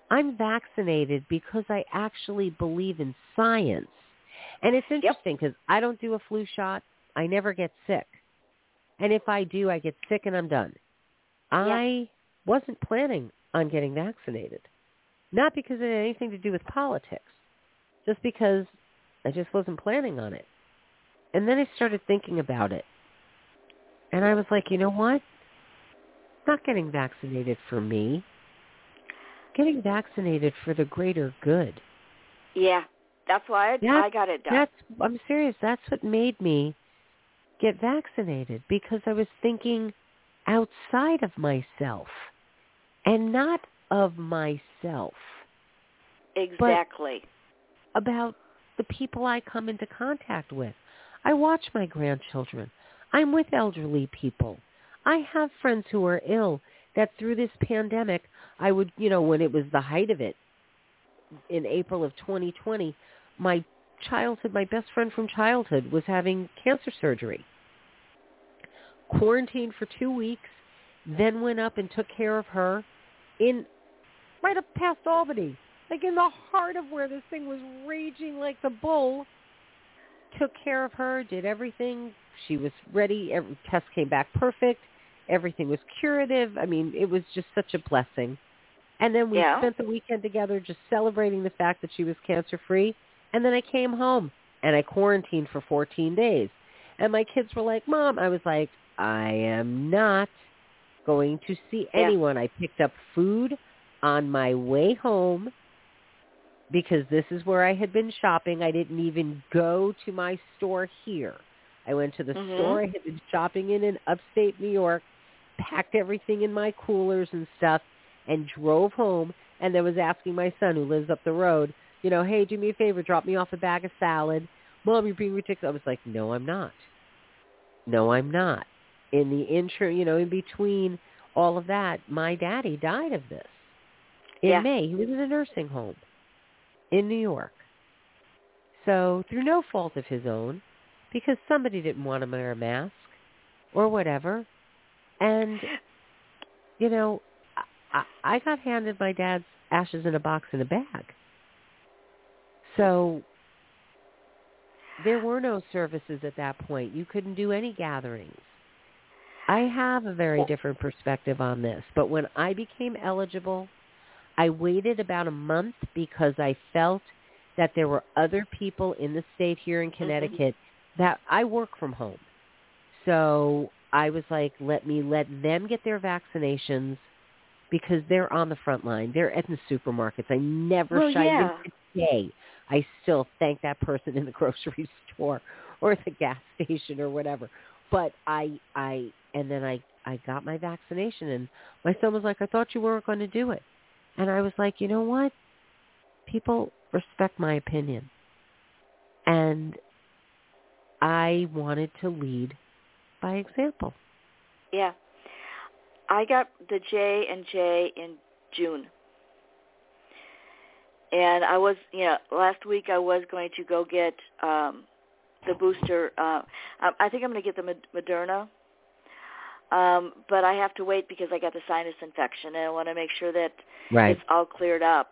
B: I'm vaccinated because I actually believe in science. And it's interesting because I don't do a flu shot. I never get sick. And if I do, I get sick and I'm done. I wasn't planning on getting vaccinated. Not because it had anything to do with politics. Just because I just wasn't planning on it. And then I started thinking about it. And I was like, you know what? Not getting vaccinated for me. Getting vaccinated for the greater good.
C: Yeah. That's why I,
B: That's-
C: I got it done.
B: That's I'm serious. That's what made me get vaccinated because I was thinking outside of myself and not of myself
C: exactly.
B: about the people I come into contact with. I watch my grandchildren. I'm with elderly people. I have friends who are ill that through this pandemic, I would, you know, when it was the height of it in April of 2020, my childhood, my best friend from childhood was having cancer surgery. Quarantined for two weeks, then went up and took care of her in right up past Albany, like in the heart of where this thing was raging like the bull. Took care of her, did everything. She was ready. Every test came back perfect. Everything was curative. I mean, it was just such a blessing. And then we
C: Yeah.
B: spent the weekend together just celebrating the fact that she was cancer free. And then I came home and I quarantined for 14 days. And my kids were like, Mom, I was like, I am not going to see
C: Yeah.
B: anyone. I picked up food on my way home because this is where I had been shopping. I didn't even go to my store here. I went to the
C: Mhm.
B: store I had been shopping in in upstate New York, packed everything in my coolers and stuff, and drove home and then was asking my son who lives up the road, you know, hey, do me a favor, drop me off a bag of salad. Mom, you're being ridiculous. I was like, no, I'm not. No, I'm not. In the intro, you know, in between all of that, my daddy died of this in
C: Yeah.
B: May. He was in a nursing home in New York. So through no fault of his own, because somebody didn't want him to wear a mask or whatever. And, you know, I, I I got handed my dad's ashes in a box in a bag. So there were no services at that point. You couldn't do any gatherings. I have a very different perspective on this, but when I became eligible, I waited about a month because I felt that there were other people in the state here in mm-hmm. Connecticut that I work from home. So I was like, let me let them get their vaccinations because they're on the front line. They're at the supermarkets. I never
C: Well,
B: shy
C: yeah.
B: today. I still thank that person in the grocery store or the gas station or whatever. But I I and then I I got my vaccination and my son was like, I thought you weren't going to do it. And I was like, you know what? People respect my opinion. And I wanted to lead by example.
C: Yeah. I got the J and J in June. And I was, you know, last week I was going to go get um the booster uh I think I'm going to get the Moderna. Um but I have to wait because I got the sinus infection and I want to make sure that
B: Right.
C: it's all cleared up.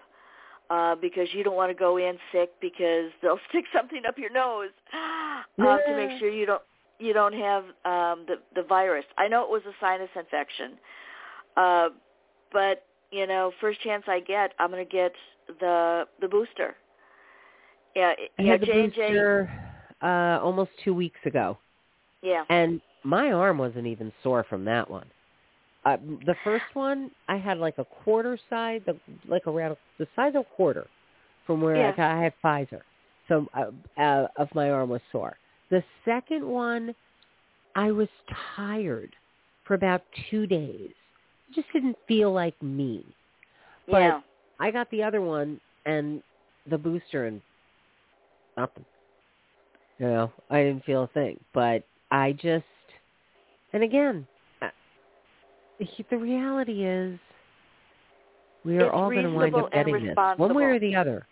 C: Uh, because you don't want to go in sick because they'll stick something up your nose uh, to make sure you don't you don't have um, the the virus. I know it was a sinus infection, uh, but you know, first chance I get, I'm going to get the the booster. Yeah,
B: I
C: yeah,
B: had the
C: J and J.
B: booster uh almost 2 weeks ago.
C: Yeah,
B: And my arm wasn't even sore from that one. Uh, the first one, I had like a quarter size, the, like around the size of a quarter from where
C: Yeah.
B: I, got, I had Pfizer. So uh, uh, of my arm was sore. The second one, I was tired for about two days. It just didn't feel like me. But
C: yeah,
B: I got the other one and the booster and nothing. You know, I didn't feel a thing. But I just, and again, uh, the- the reality is we are
C: It's
B: all going to wind up getting this. One way or the other.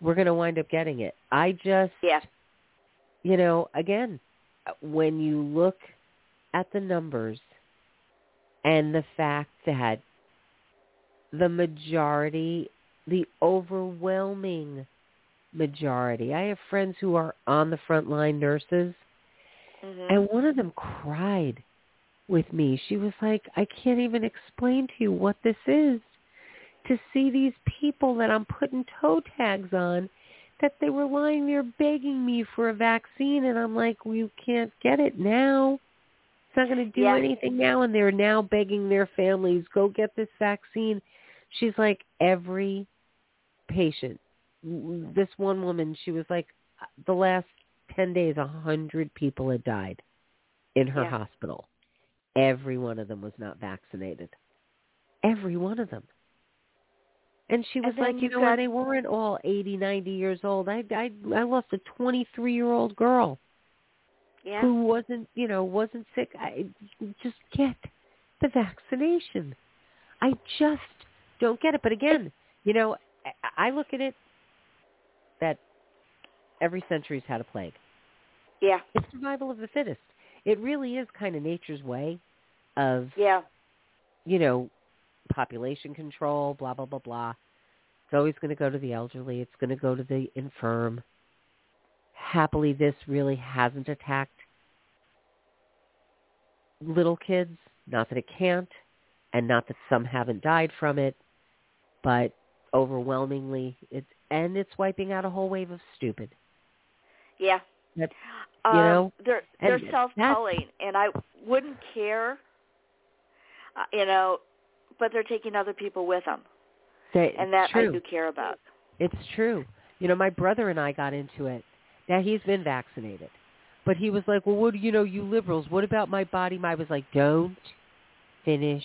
B: We're going to wind up getting it. I just,
C: yeah,
B: you know, again, when you look at the numbers and the fact that the majority, the overwhelming majority, I have friends who are on the front line nurses,
C: hmm
B: and one of them cried with me. She was like, I can't even explain to you what this is. To see these people that I'm putting toe tags on, that they were lying there begging me for a vaccine, and I'm like, well, you can't get it now. It's not going to do
C: Yeah.
B: anything now, and they're now begging their families, go get this vaccine. She's like, every patient. This one woman, she was like, uh, the last 10 days, a 100 people had died in her
C: Yeah.
B: hospital. Every one of them was not vaccinated. Every one of them. And she was
C: And
B: like, you know,
C: got-
B: they weren't all 80, 90 years old. I, I, I lost a 23-year-old girl
C: yeah,
B: who wasn't, you know, wasn't sick. I just get the vaccination. I just don't get it. But again, you know, I, I look at it that every century's had a plague.
C: yeah,
B: It's survival of the fittest. It really is kind of nature's way of,
C: yeah,
B: you know, population control, blah, blah, blah, blah. It's always going to go to the elderly. It's going to go to the infirm. Happily, this really hasn't attacked little kids. Not that it can't, and not that some haven't died from it, but overwhelmingly it's and it's wiping out a whole wave of stupid.
C: Yeah.
B: That's,
C: um,
B: you know,
C: they're they're self-culling, and I wouldn't care, uh, you know, but they're taking other people with them,
B: They,
C: and that
B: true.
C: I do care about.
B: It's true. You know, my brother and I got into it. Now he's been vaccinated, but he was like, "Well, what do you know, you liberals? What about my body?" I was like, "Don't finish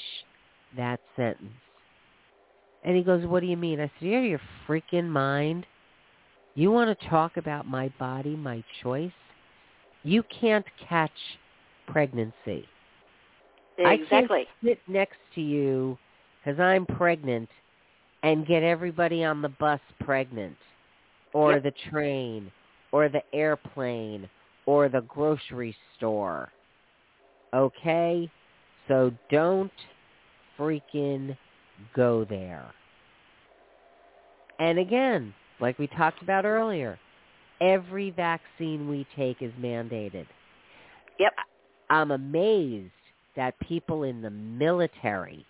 B: that sentence." And he goes, "What do you mean?" I said, "You out of your freaking mind? You want to talk about my body, my choice? You can't catch pregnancy. I can't sit next to you because I'm pregnant and get everybody on the bus pregnant or
C: Yep.
B: the train or the airplane or the grocery store. Okay? So don't freaking go there. And again, like we talked about earlier, every vaccine we take is mandated.
C: Yep.
B: I'm amazed that people in the military,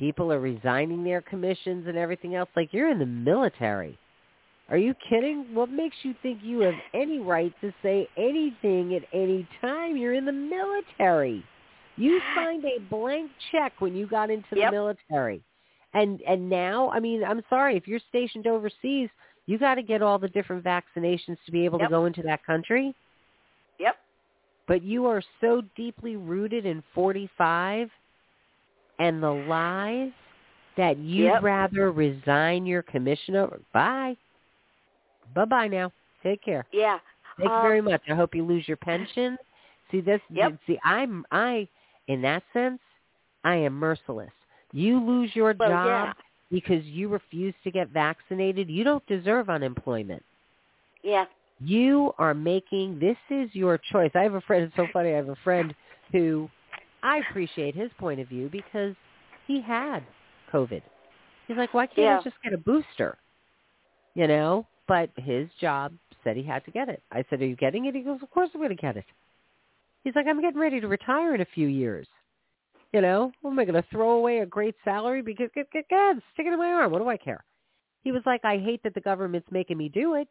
B: people are resigning their commissions and everything else. Like you're in the military. Are you kidding? What makes you think you have any right to say anything at any time? You're in the military. You signed a blank check when you got into the
C: Yep.
B: military. And and now, I mean, I'm sorry, if you're stationed overseas, you got to get all the different vaccinations to be able
C: Yep.
B: to go into that country
C: Yep.
B: but you are so deeply rooted in 45 and the lies that you'd
C: Yep.
B: rather resign your commission over. Bye. Bye-bye now. Take care.
C: Yeah.
B: Thank you
C: Um,
B: very much. I hope you lose your pension. See this
C: Yep.
B: see I'm I in that sense, I am merciless. You lose your
C: Well,
B: job
C: yeah.
B: because you refuse to get vaccinated, you don't deserve unemployment.
C: Yeah.
B: You are making this is your choice. I have a friend. It's so funny. I have a friend who I appreciate his point of view because he had COVID. He's like, why can't
C: Yeah.
B: I just get a booster? You know, but his job said he had to get it. I said, are you getting it? He goes, of course I'm going to get it. He's like, I'm getting ready to retire in a few years. You know, am I going to throw away a great salary because, get, get, get, stick it in my arm. What do I care? He was like, I hate that the government's making me do it.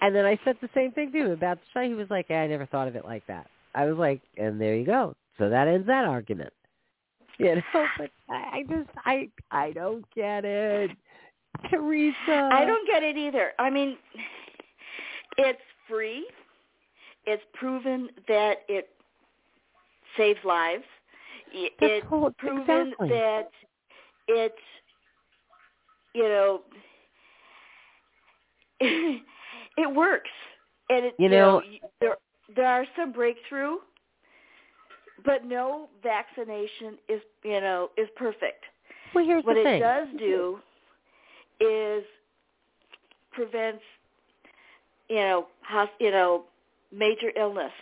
B: And then I said the same thing to him about the show. He was like, yeah, I never thought of it like that. I was like, and there you go. So that ends that argument. You know, but I, I just, I, I don't get it. Theresa.
C: I don't get it either. I mean, it's free. It's proven that it saves lives. I- It's
B: whole-
C: proven
B: exactly.
C: that it, you know, it works. And it,
B: You know-
C: y- there there are some breakthrough, but no vaccination is you know is perfect.
B: Well, here's
C: what
B: the
C: it
B: thing.
C: does do is prevents you know hos- you know major illness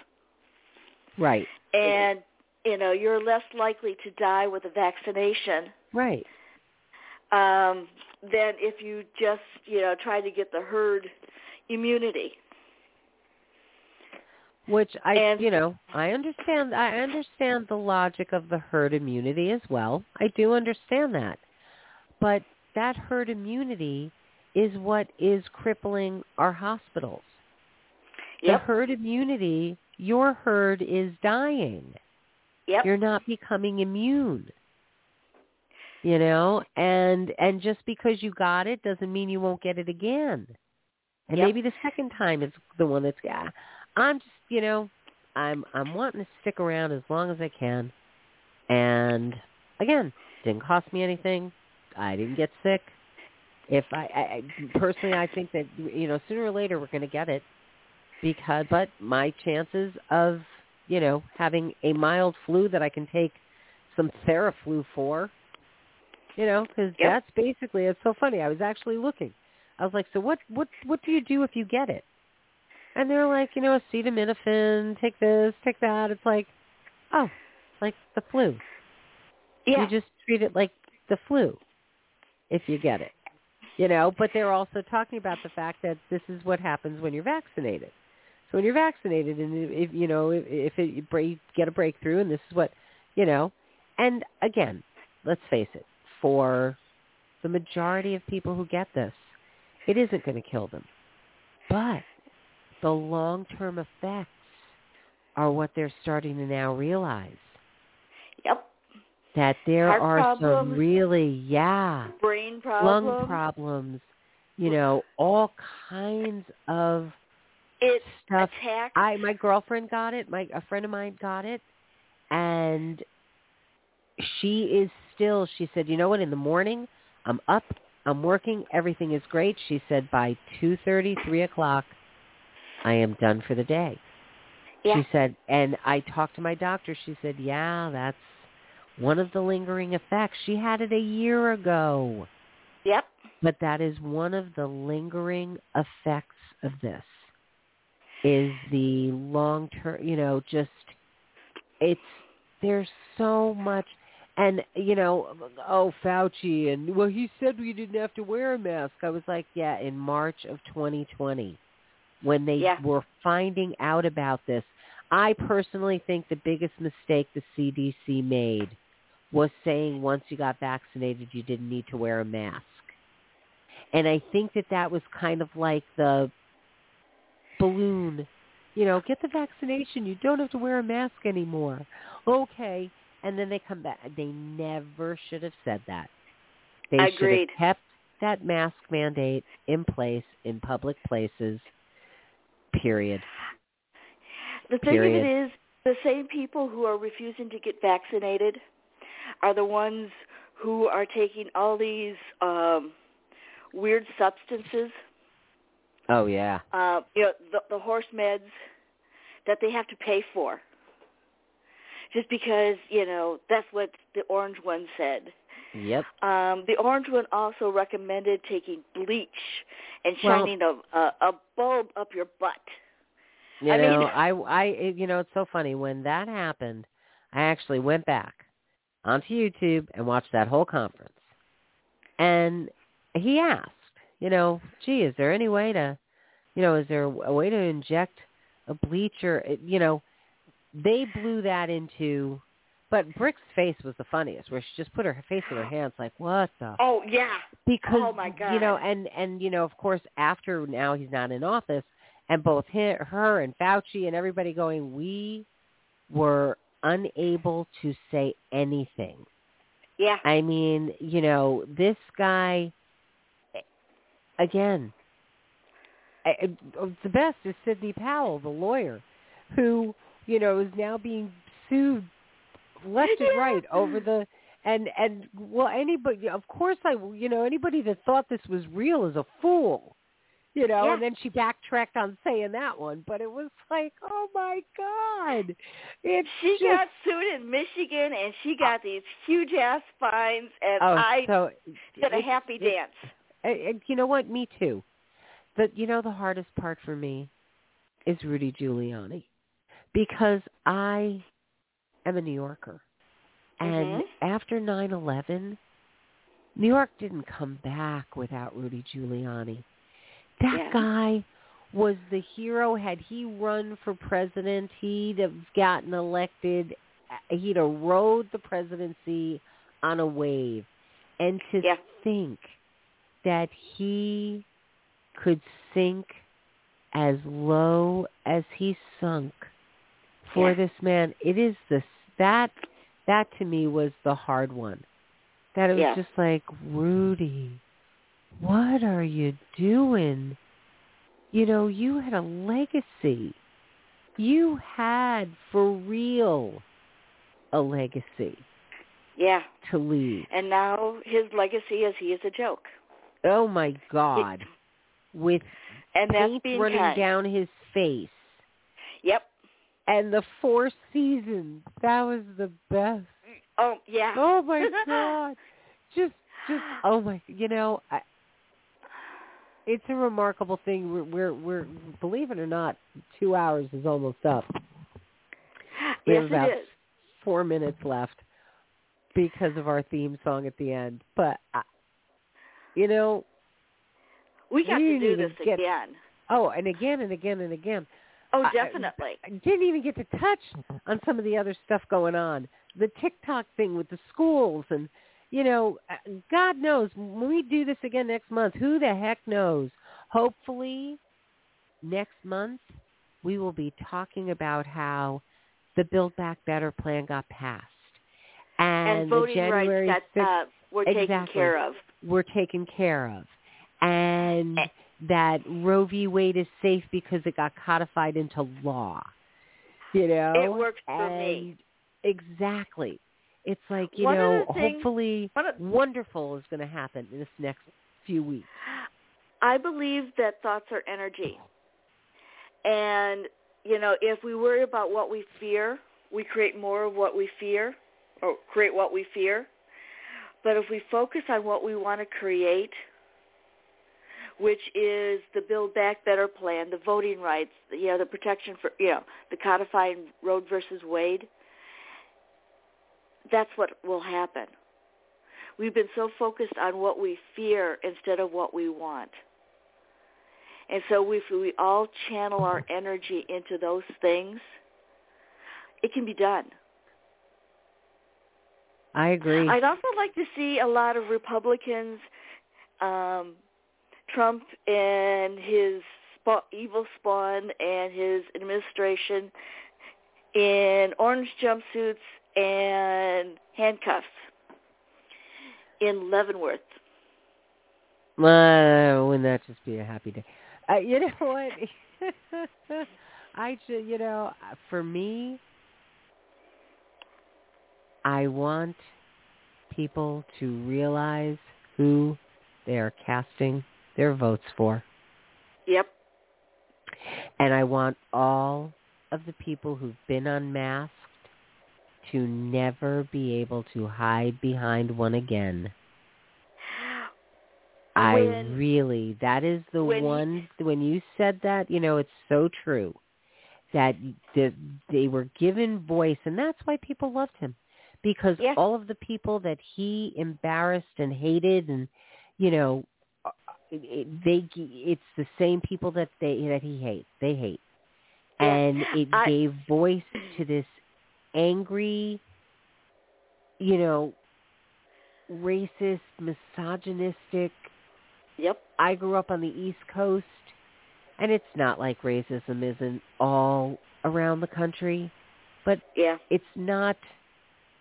B: Right.
C: and you know you're less likely to die with a vaccination
B: Right.
C: um than if you just you know try to get the herd immunity
B: Which I,
C: And-
B: you know, I understand. I understand the logic of the herd immunity as well. I do understand that, but that herd immunity is what is crippling our hospitals. The herd immunity, your herd is dying.
C: yep
B: You're not becoming immune. You know, and and just because you got it doesn't mean you won't get it again. And
C: Yep.
B: maybe the second time is the one that's yeah. I'm just, you know, I'm I'm wanting to stick around as long as I can. And again, didn't cost me anything. I didn't get sick. If I, I personally, I think that you know sooner or later we're going to get it because, but my chances of you know having a mild flu that I can take some Theraflu for, you know, because
C: Yep.
B: that's basically it's so funny. I was actually looking. I was like, so what what what do you do if you get it? And they're like, you know, acetaminophen, take this, take that. It's like, oh, like the flu.
C: yeah
B: You just treat it like the flu if you get it. You know, but they're also talking about the fact that this is what happens when you're vaccinated. So when you're vaccinated, and if you know if, if it, you break, get a breakthrough, and this is what you know, and again, let's face it, for the majority of people who get this, it isn't going to kill them. But the long-term effects are what they're starting to now realize.
C: Yep.
B: That there
C: Heart
B: are
C: problems.
B: some really, yeah,
C: Brain problems.
B: lung problems, you know, all kinds of
C: It
B: stuff.
C: attacks.
B: I my girlfriend got it. My a friend of mine got it, and she is still. She said, "You know what? In the morning, I'm up. I'm working. Everything is great." She said, "By two thirty, three o'clock, I am done for the day."
C: yeah.
B: She said, and I talked to my doctor. She said, "Yeah, that's one of the lingering effects. She had it a year ago."
C: Yep.
B: but that is one of the lingering effects of this is the long term you know just it's there's so much and you know oh fauci and well he said we didn't have to wear a mask i was like yeah in march of 2020 when they
C: Yeah.
B: were finding out about this i personally think the biggest mistake the cdc made was saying once you got vaccinated you didn't need to wear a mask and I think that that was kind of like the balloon. You know, get the vaccination. You don't have to wear a mask anymore. Okay. And then they come back. They never should have said that. They should
C: Agreed.
B: have kept that mask mandate in place in public places, period.
C: The thing
B: Period.
C: of it is, the same people who are refusing to get vaccinated are the ones who are taking all these um weird substances,
B: Oh, yeah.
C: uh, you know, the, the horse meds that they have to pay for. Just because, you know, that's what the orange one said.
B: Yep.
C: Um, the orange one also recommended taking bleach and
B: Well-
C: shining a, a, a bulb up your butt.
B: You
C: I mean-
B: know, I, I, you know, it's so funny. When that happened, I actually went back onto YouTube and watched that whole conference. And he asked, you know, gee, is there any way to, you know, is there a way to inject a bleach or, you know, they blew that into, but Birx's face was the funniest, where she just put her face in her hands, like, what the
C: Oh yeah.
B: because
C: Oh, my god.
B: you know and and you know of course after now he's not in office and both her, her and Fauci and everybody going we were unable to say anything
C: Yeah.
B: i mean you know this guy again I- the best is Sidney Powell the lawyer who you know is now being sued left and right over the and and well anybody of course i you know anybody that thought this was real is a fool you know
C: Yeah.
B: and then she backtracked on saying that one but it was like oh my god it's
C: She
B: just,
C: got sued in Michigan, and she oh. got these huge ass fines, and
B: oh
C: I
B: so
C: did a happy
B: it's-
C: dance.
B: and- and you know what me too but you know the hardest part for me is Rudy Giuliani because I am a New Yorker and
C: Mhm.
B: after nine eleven, New York didn't come back without Rudy Giuliani. That
C: Yeah.
B: guy was the hero. Had he run for president, he'd have gotten elected. He'd have rode the presidency on a wave. And to
C: Yeah.
B: think that he could sink as low as he sunk for
C: Yeah.
B: this man, it is the that that to me was the hard one. That it was
C: Yeah.
B: just like, Rudy, what are you doing? You know, you had a legacy. You had for real a legacy
C: Yeah.
B: to leave.
C: And now his legacy is he is a joke.
B: Oh my God. With
C: And that's
B: paint
C: being
B: running
C: kind.
B: down his face.
C: Yep.
B: And the four seasons. That was the best.
C: Oh yeah.
B: Oh my God. Just just oh my you know, I it's a remarkable thing. We're, we're we're believe it or not, two hours is almost up. We
C: yes,
B: have about
C: it is.
B: four minutes left because of our theme song at the end. But I, you know,
C: We got
B: we
C: to do this
B: get-
C: again.
B: oh, and again and again and again.
C: Oh, definitely.
B: I didn't even get to touch on some of the other stuff going on. The TikTok thing with the schools and you know, uh, God knows when we do this again next month, who the heck knows? Hopefully, next month we will be talking about how the Build Back Better plan got passed. And,
C: and voting
B: the January
C: rights that uh, were taken
B: Exactly.
C: care of.
B: were taken care of. And
C: Eh.
B: That Roe v. Wade is safe because it got codified into law. You know?
C: It works for me.
B: Exactly. It's like, you
C: One
B: know,
C: things-
B: hopefully
C: of-
B: wonderful is going to happen in this next few weeks.
C: I believe that thoughts are energy. And, you know, if we worry about what we fear, we create more of what we fear or create what we fear. But if we focus on what we want to create, which is the Build Back Better plan, the voting rights, you know, the protection for, you know, the codifying Roe versus Wade, that's what will happen. We've been so focused on what we fear instead of what we want. And so if we all channel our energy into those things, it can be done.
B: I agree.
C: I'd also like to see a lot of Republicans, um, Trump and his evil spawn and his administration in orange jumpsuits and handcuffs in Leavenworth.
B: Uh, wouldn't that just be a happy day? Uh, you know what? I should, you know, for me, I want people to realize who they are casting their votes for.
C: Yep.
B: And I want all of the people who've been unmasked to never be able to hide behind one again. I
C: When-
B: really, that is the
C: when you-
B: one, when you said that, you know, it's so true that the, they were given voice and that's why people loved him because all of the people that he embarrassed and hated and, you know, it, they, it's the same people that they, that he hates, they hate.
C: Yeah.
B: And it
C: I-
B: gave voice to this angry, you know, racist, misogynistic,
C: Yep.
B: I grew up on the East Coast, and it's not like racism isn't all around the country, but
C: Yeah.
B: it's not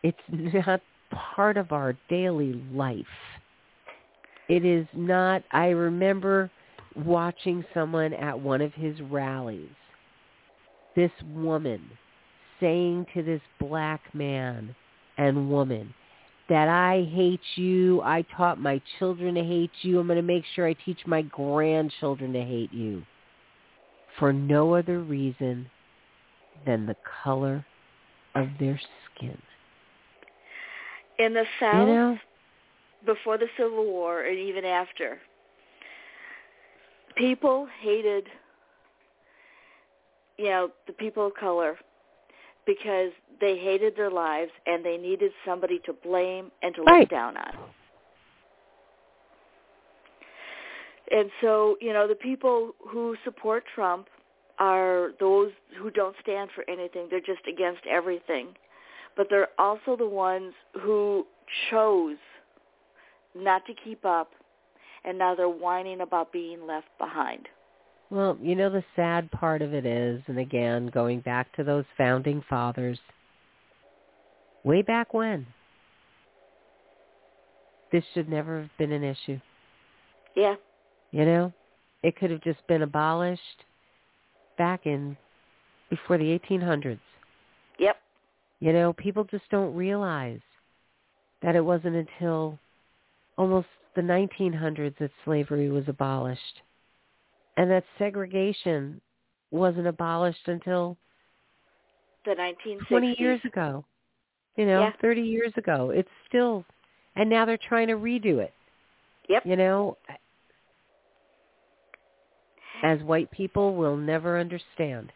B: it's not part of our daily life. It is not I remember watching someone at one of his rallies. This woman saying to this black man and woman that I hate you. I taught my children to hate you. I'm going to make sure I teach my grandchildren to hate you for no other reason than the color of their skin.
C: In the
B: You
C: South,
B: know?
C: Before the Civil War and even after, people hated, you know, the people of color because they hated their lives and they needed somebody to blame and to look down on. And so, you know, the people who support Trump are those who don't stand for anything. They're just against everything. But they're also the ones who chose not to keep up and now they're whining about being left behind.
B: Well, you know the sad part of it is, and again, going back to those founding fathers, way back when, this should never have been an issue.
C: Yeah.
B: You know, it could have just been abolished back in before the 1800s.
C: Yep.
B: You know, people just don't realize that it wasn't until almost the 1900s that slavery was abolished. And that segregation wasn't abolished until
C: The 1960s.
B: 20 years ago. You know,
C: Yeah.
B: 30 years ago. It's still, and now they're trying to redo it.
C: Yep.
B: You know, as white people will never understand.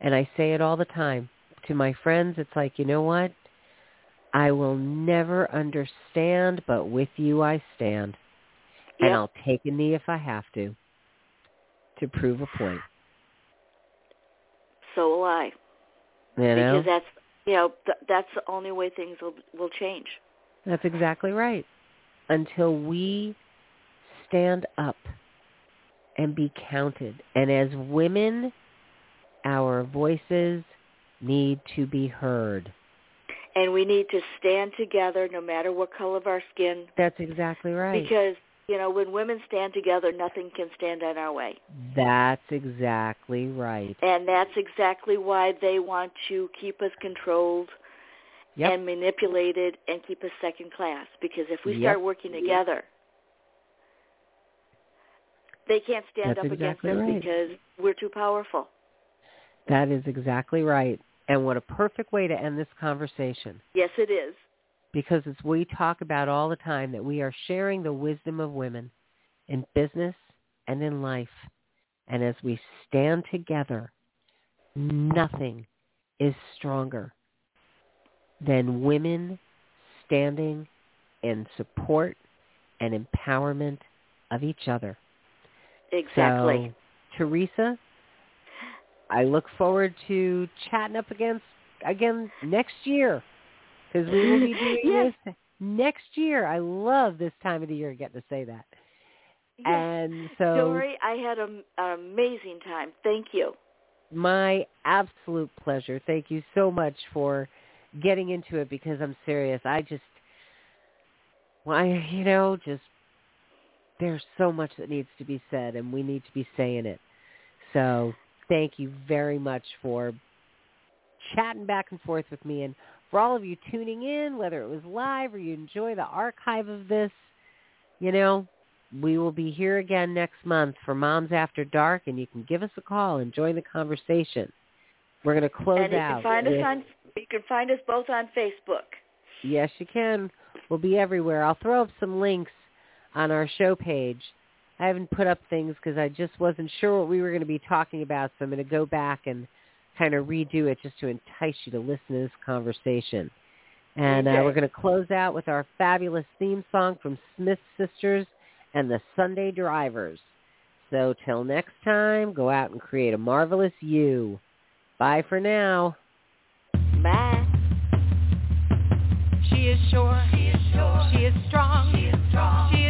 B: And I say it all the time to my friends. It's like, you know what? I will never understand, but with you I stand. And I'll take a knee if I have to, to prove a point.
C: So will I.
B: You know?
C: Because that's, you know, th- that's the only way things will will change.
B: That's exactly right. until we stand up and be counted. And as women, our voices need to be heard.
C: And we need to stand together no matter what color of our skin.
B: That's exactly right.
C: Because, you know, when women stand together, nothing can stand in our way.
B: That's exactly right.
C: And that's exactly why they want to keep us controlled
B: Yep.
C: and manipulated and keep us second class. Because if we
B: Yep.
C: start working together, they can't stand
B: That's
C: up
B: exactly
C: against us
B: right.
C: because we're too powerful.
B: That is exactly right. And what a perfect way to end this conversation.
C: Yes, it is.
B: Because as we talk about all the time that we are sharing the wisdom of women in business and in life. And as we stand together, nothing is stronger than women standing in support and empowerment of each other.
C: Exactly.
B: So, Theresa, I look forward to chatting up against again next year because we will be doing
C: Yes.
B: this next year. I love this time of the year getting to say that.
C: Yes.
B: And so
C: Dori, I had a, an amazing time. Thank you.
B: my absolute pleasure. Thank you so much for getting into it because I'm serious. I just why you know, just there's so much that needs to be said and we need to be saying it. So thank you very much for chatting back and forth with me and for all of you tuning in, whether it was live or you enjoy the archive of this, you know, we will be here again next month for Moms After Dark and you can give us a call and join the conversation. We're going to close
C: and you
B: out.
C: can find us on you can find us both on Facebook.
B: Yes, you can. We'll be everywhere. I'll throw up some links on our show page. I haven't put up things because I just wasn't sure what we were going to be talking about, so I'm going to go back and kind of redo it just to entice you to listen to this conversation. And uh, we're going to close out with our fabulous theme song from Smith Sisters and the Sunday Drivers. So till next time, go out and create a marvelous you. Bye for now.
C: Bye.
A: She is sure. She is sure. She is strong. She is strong. She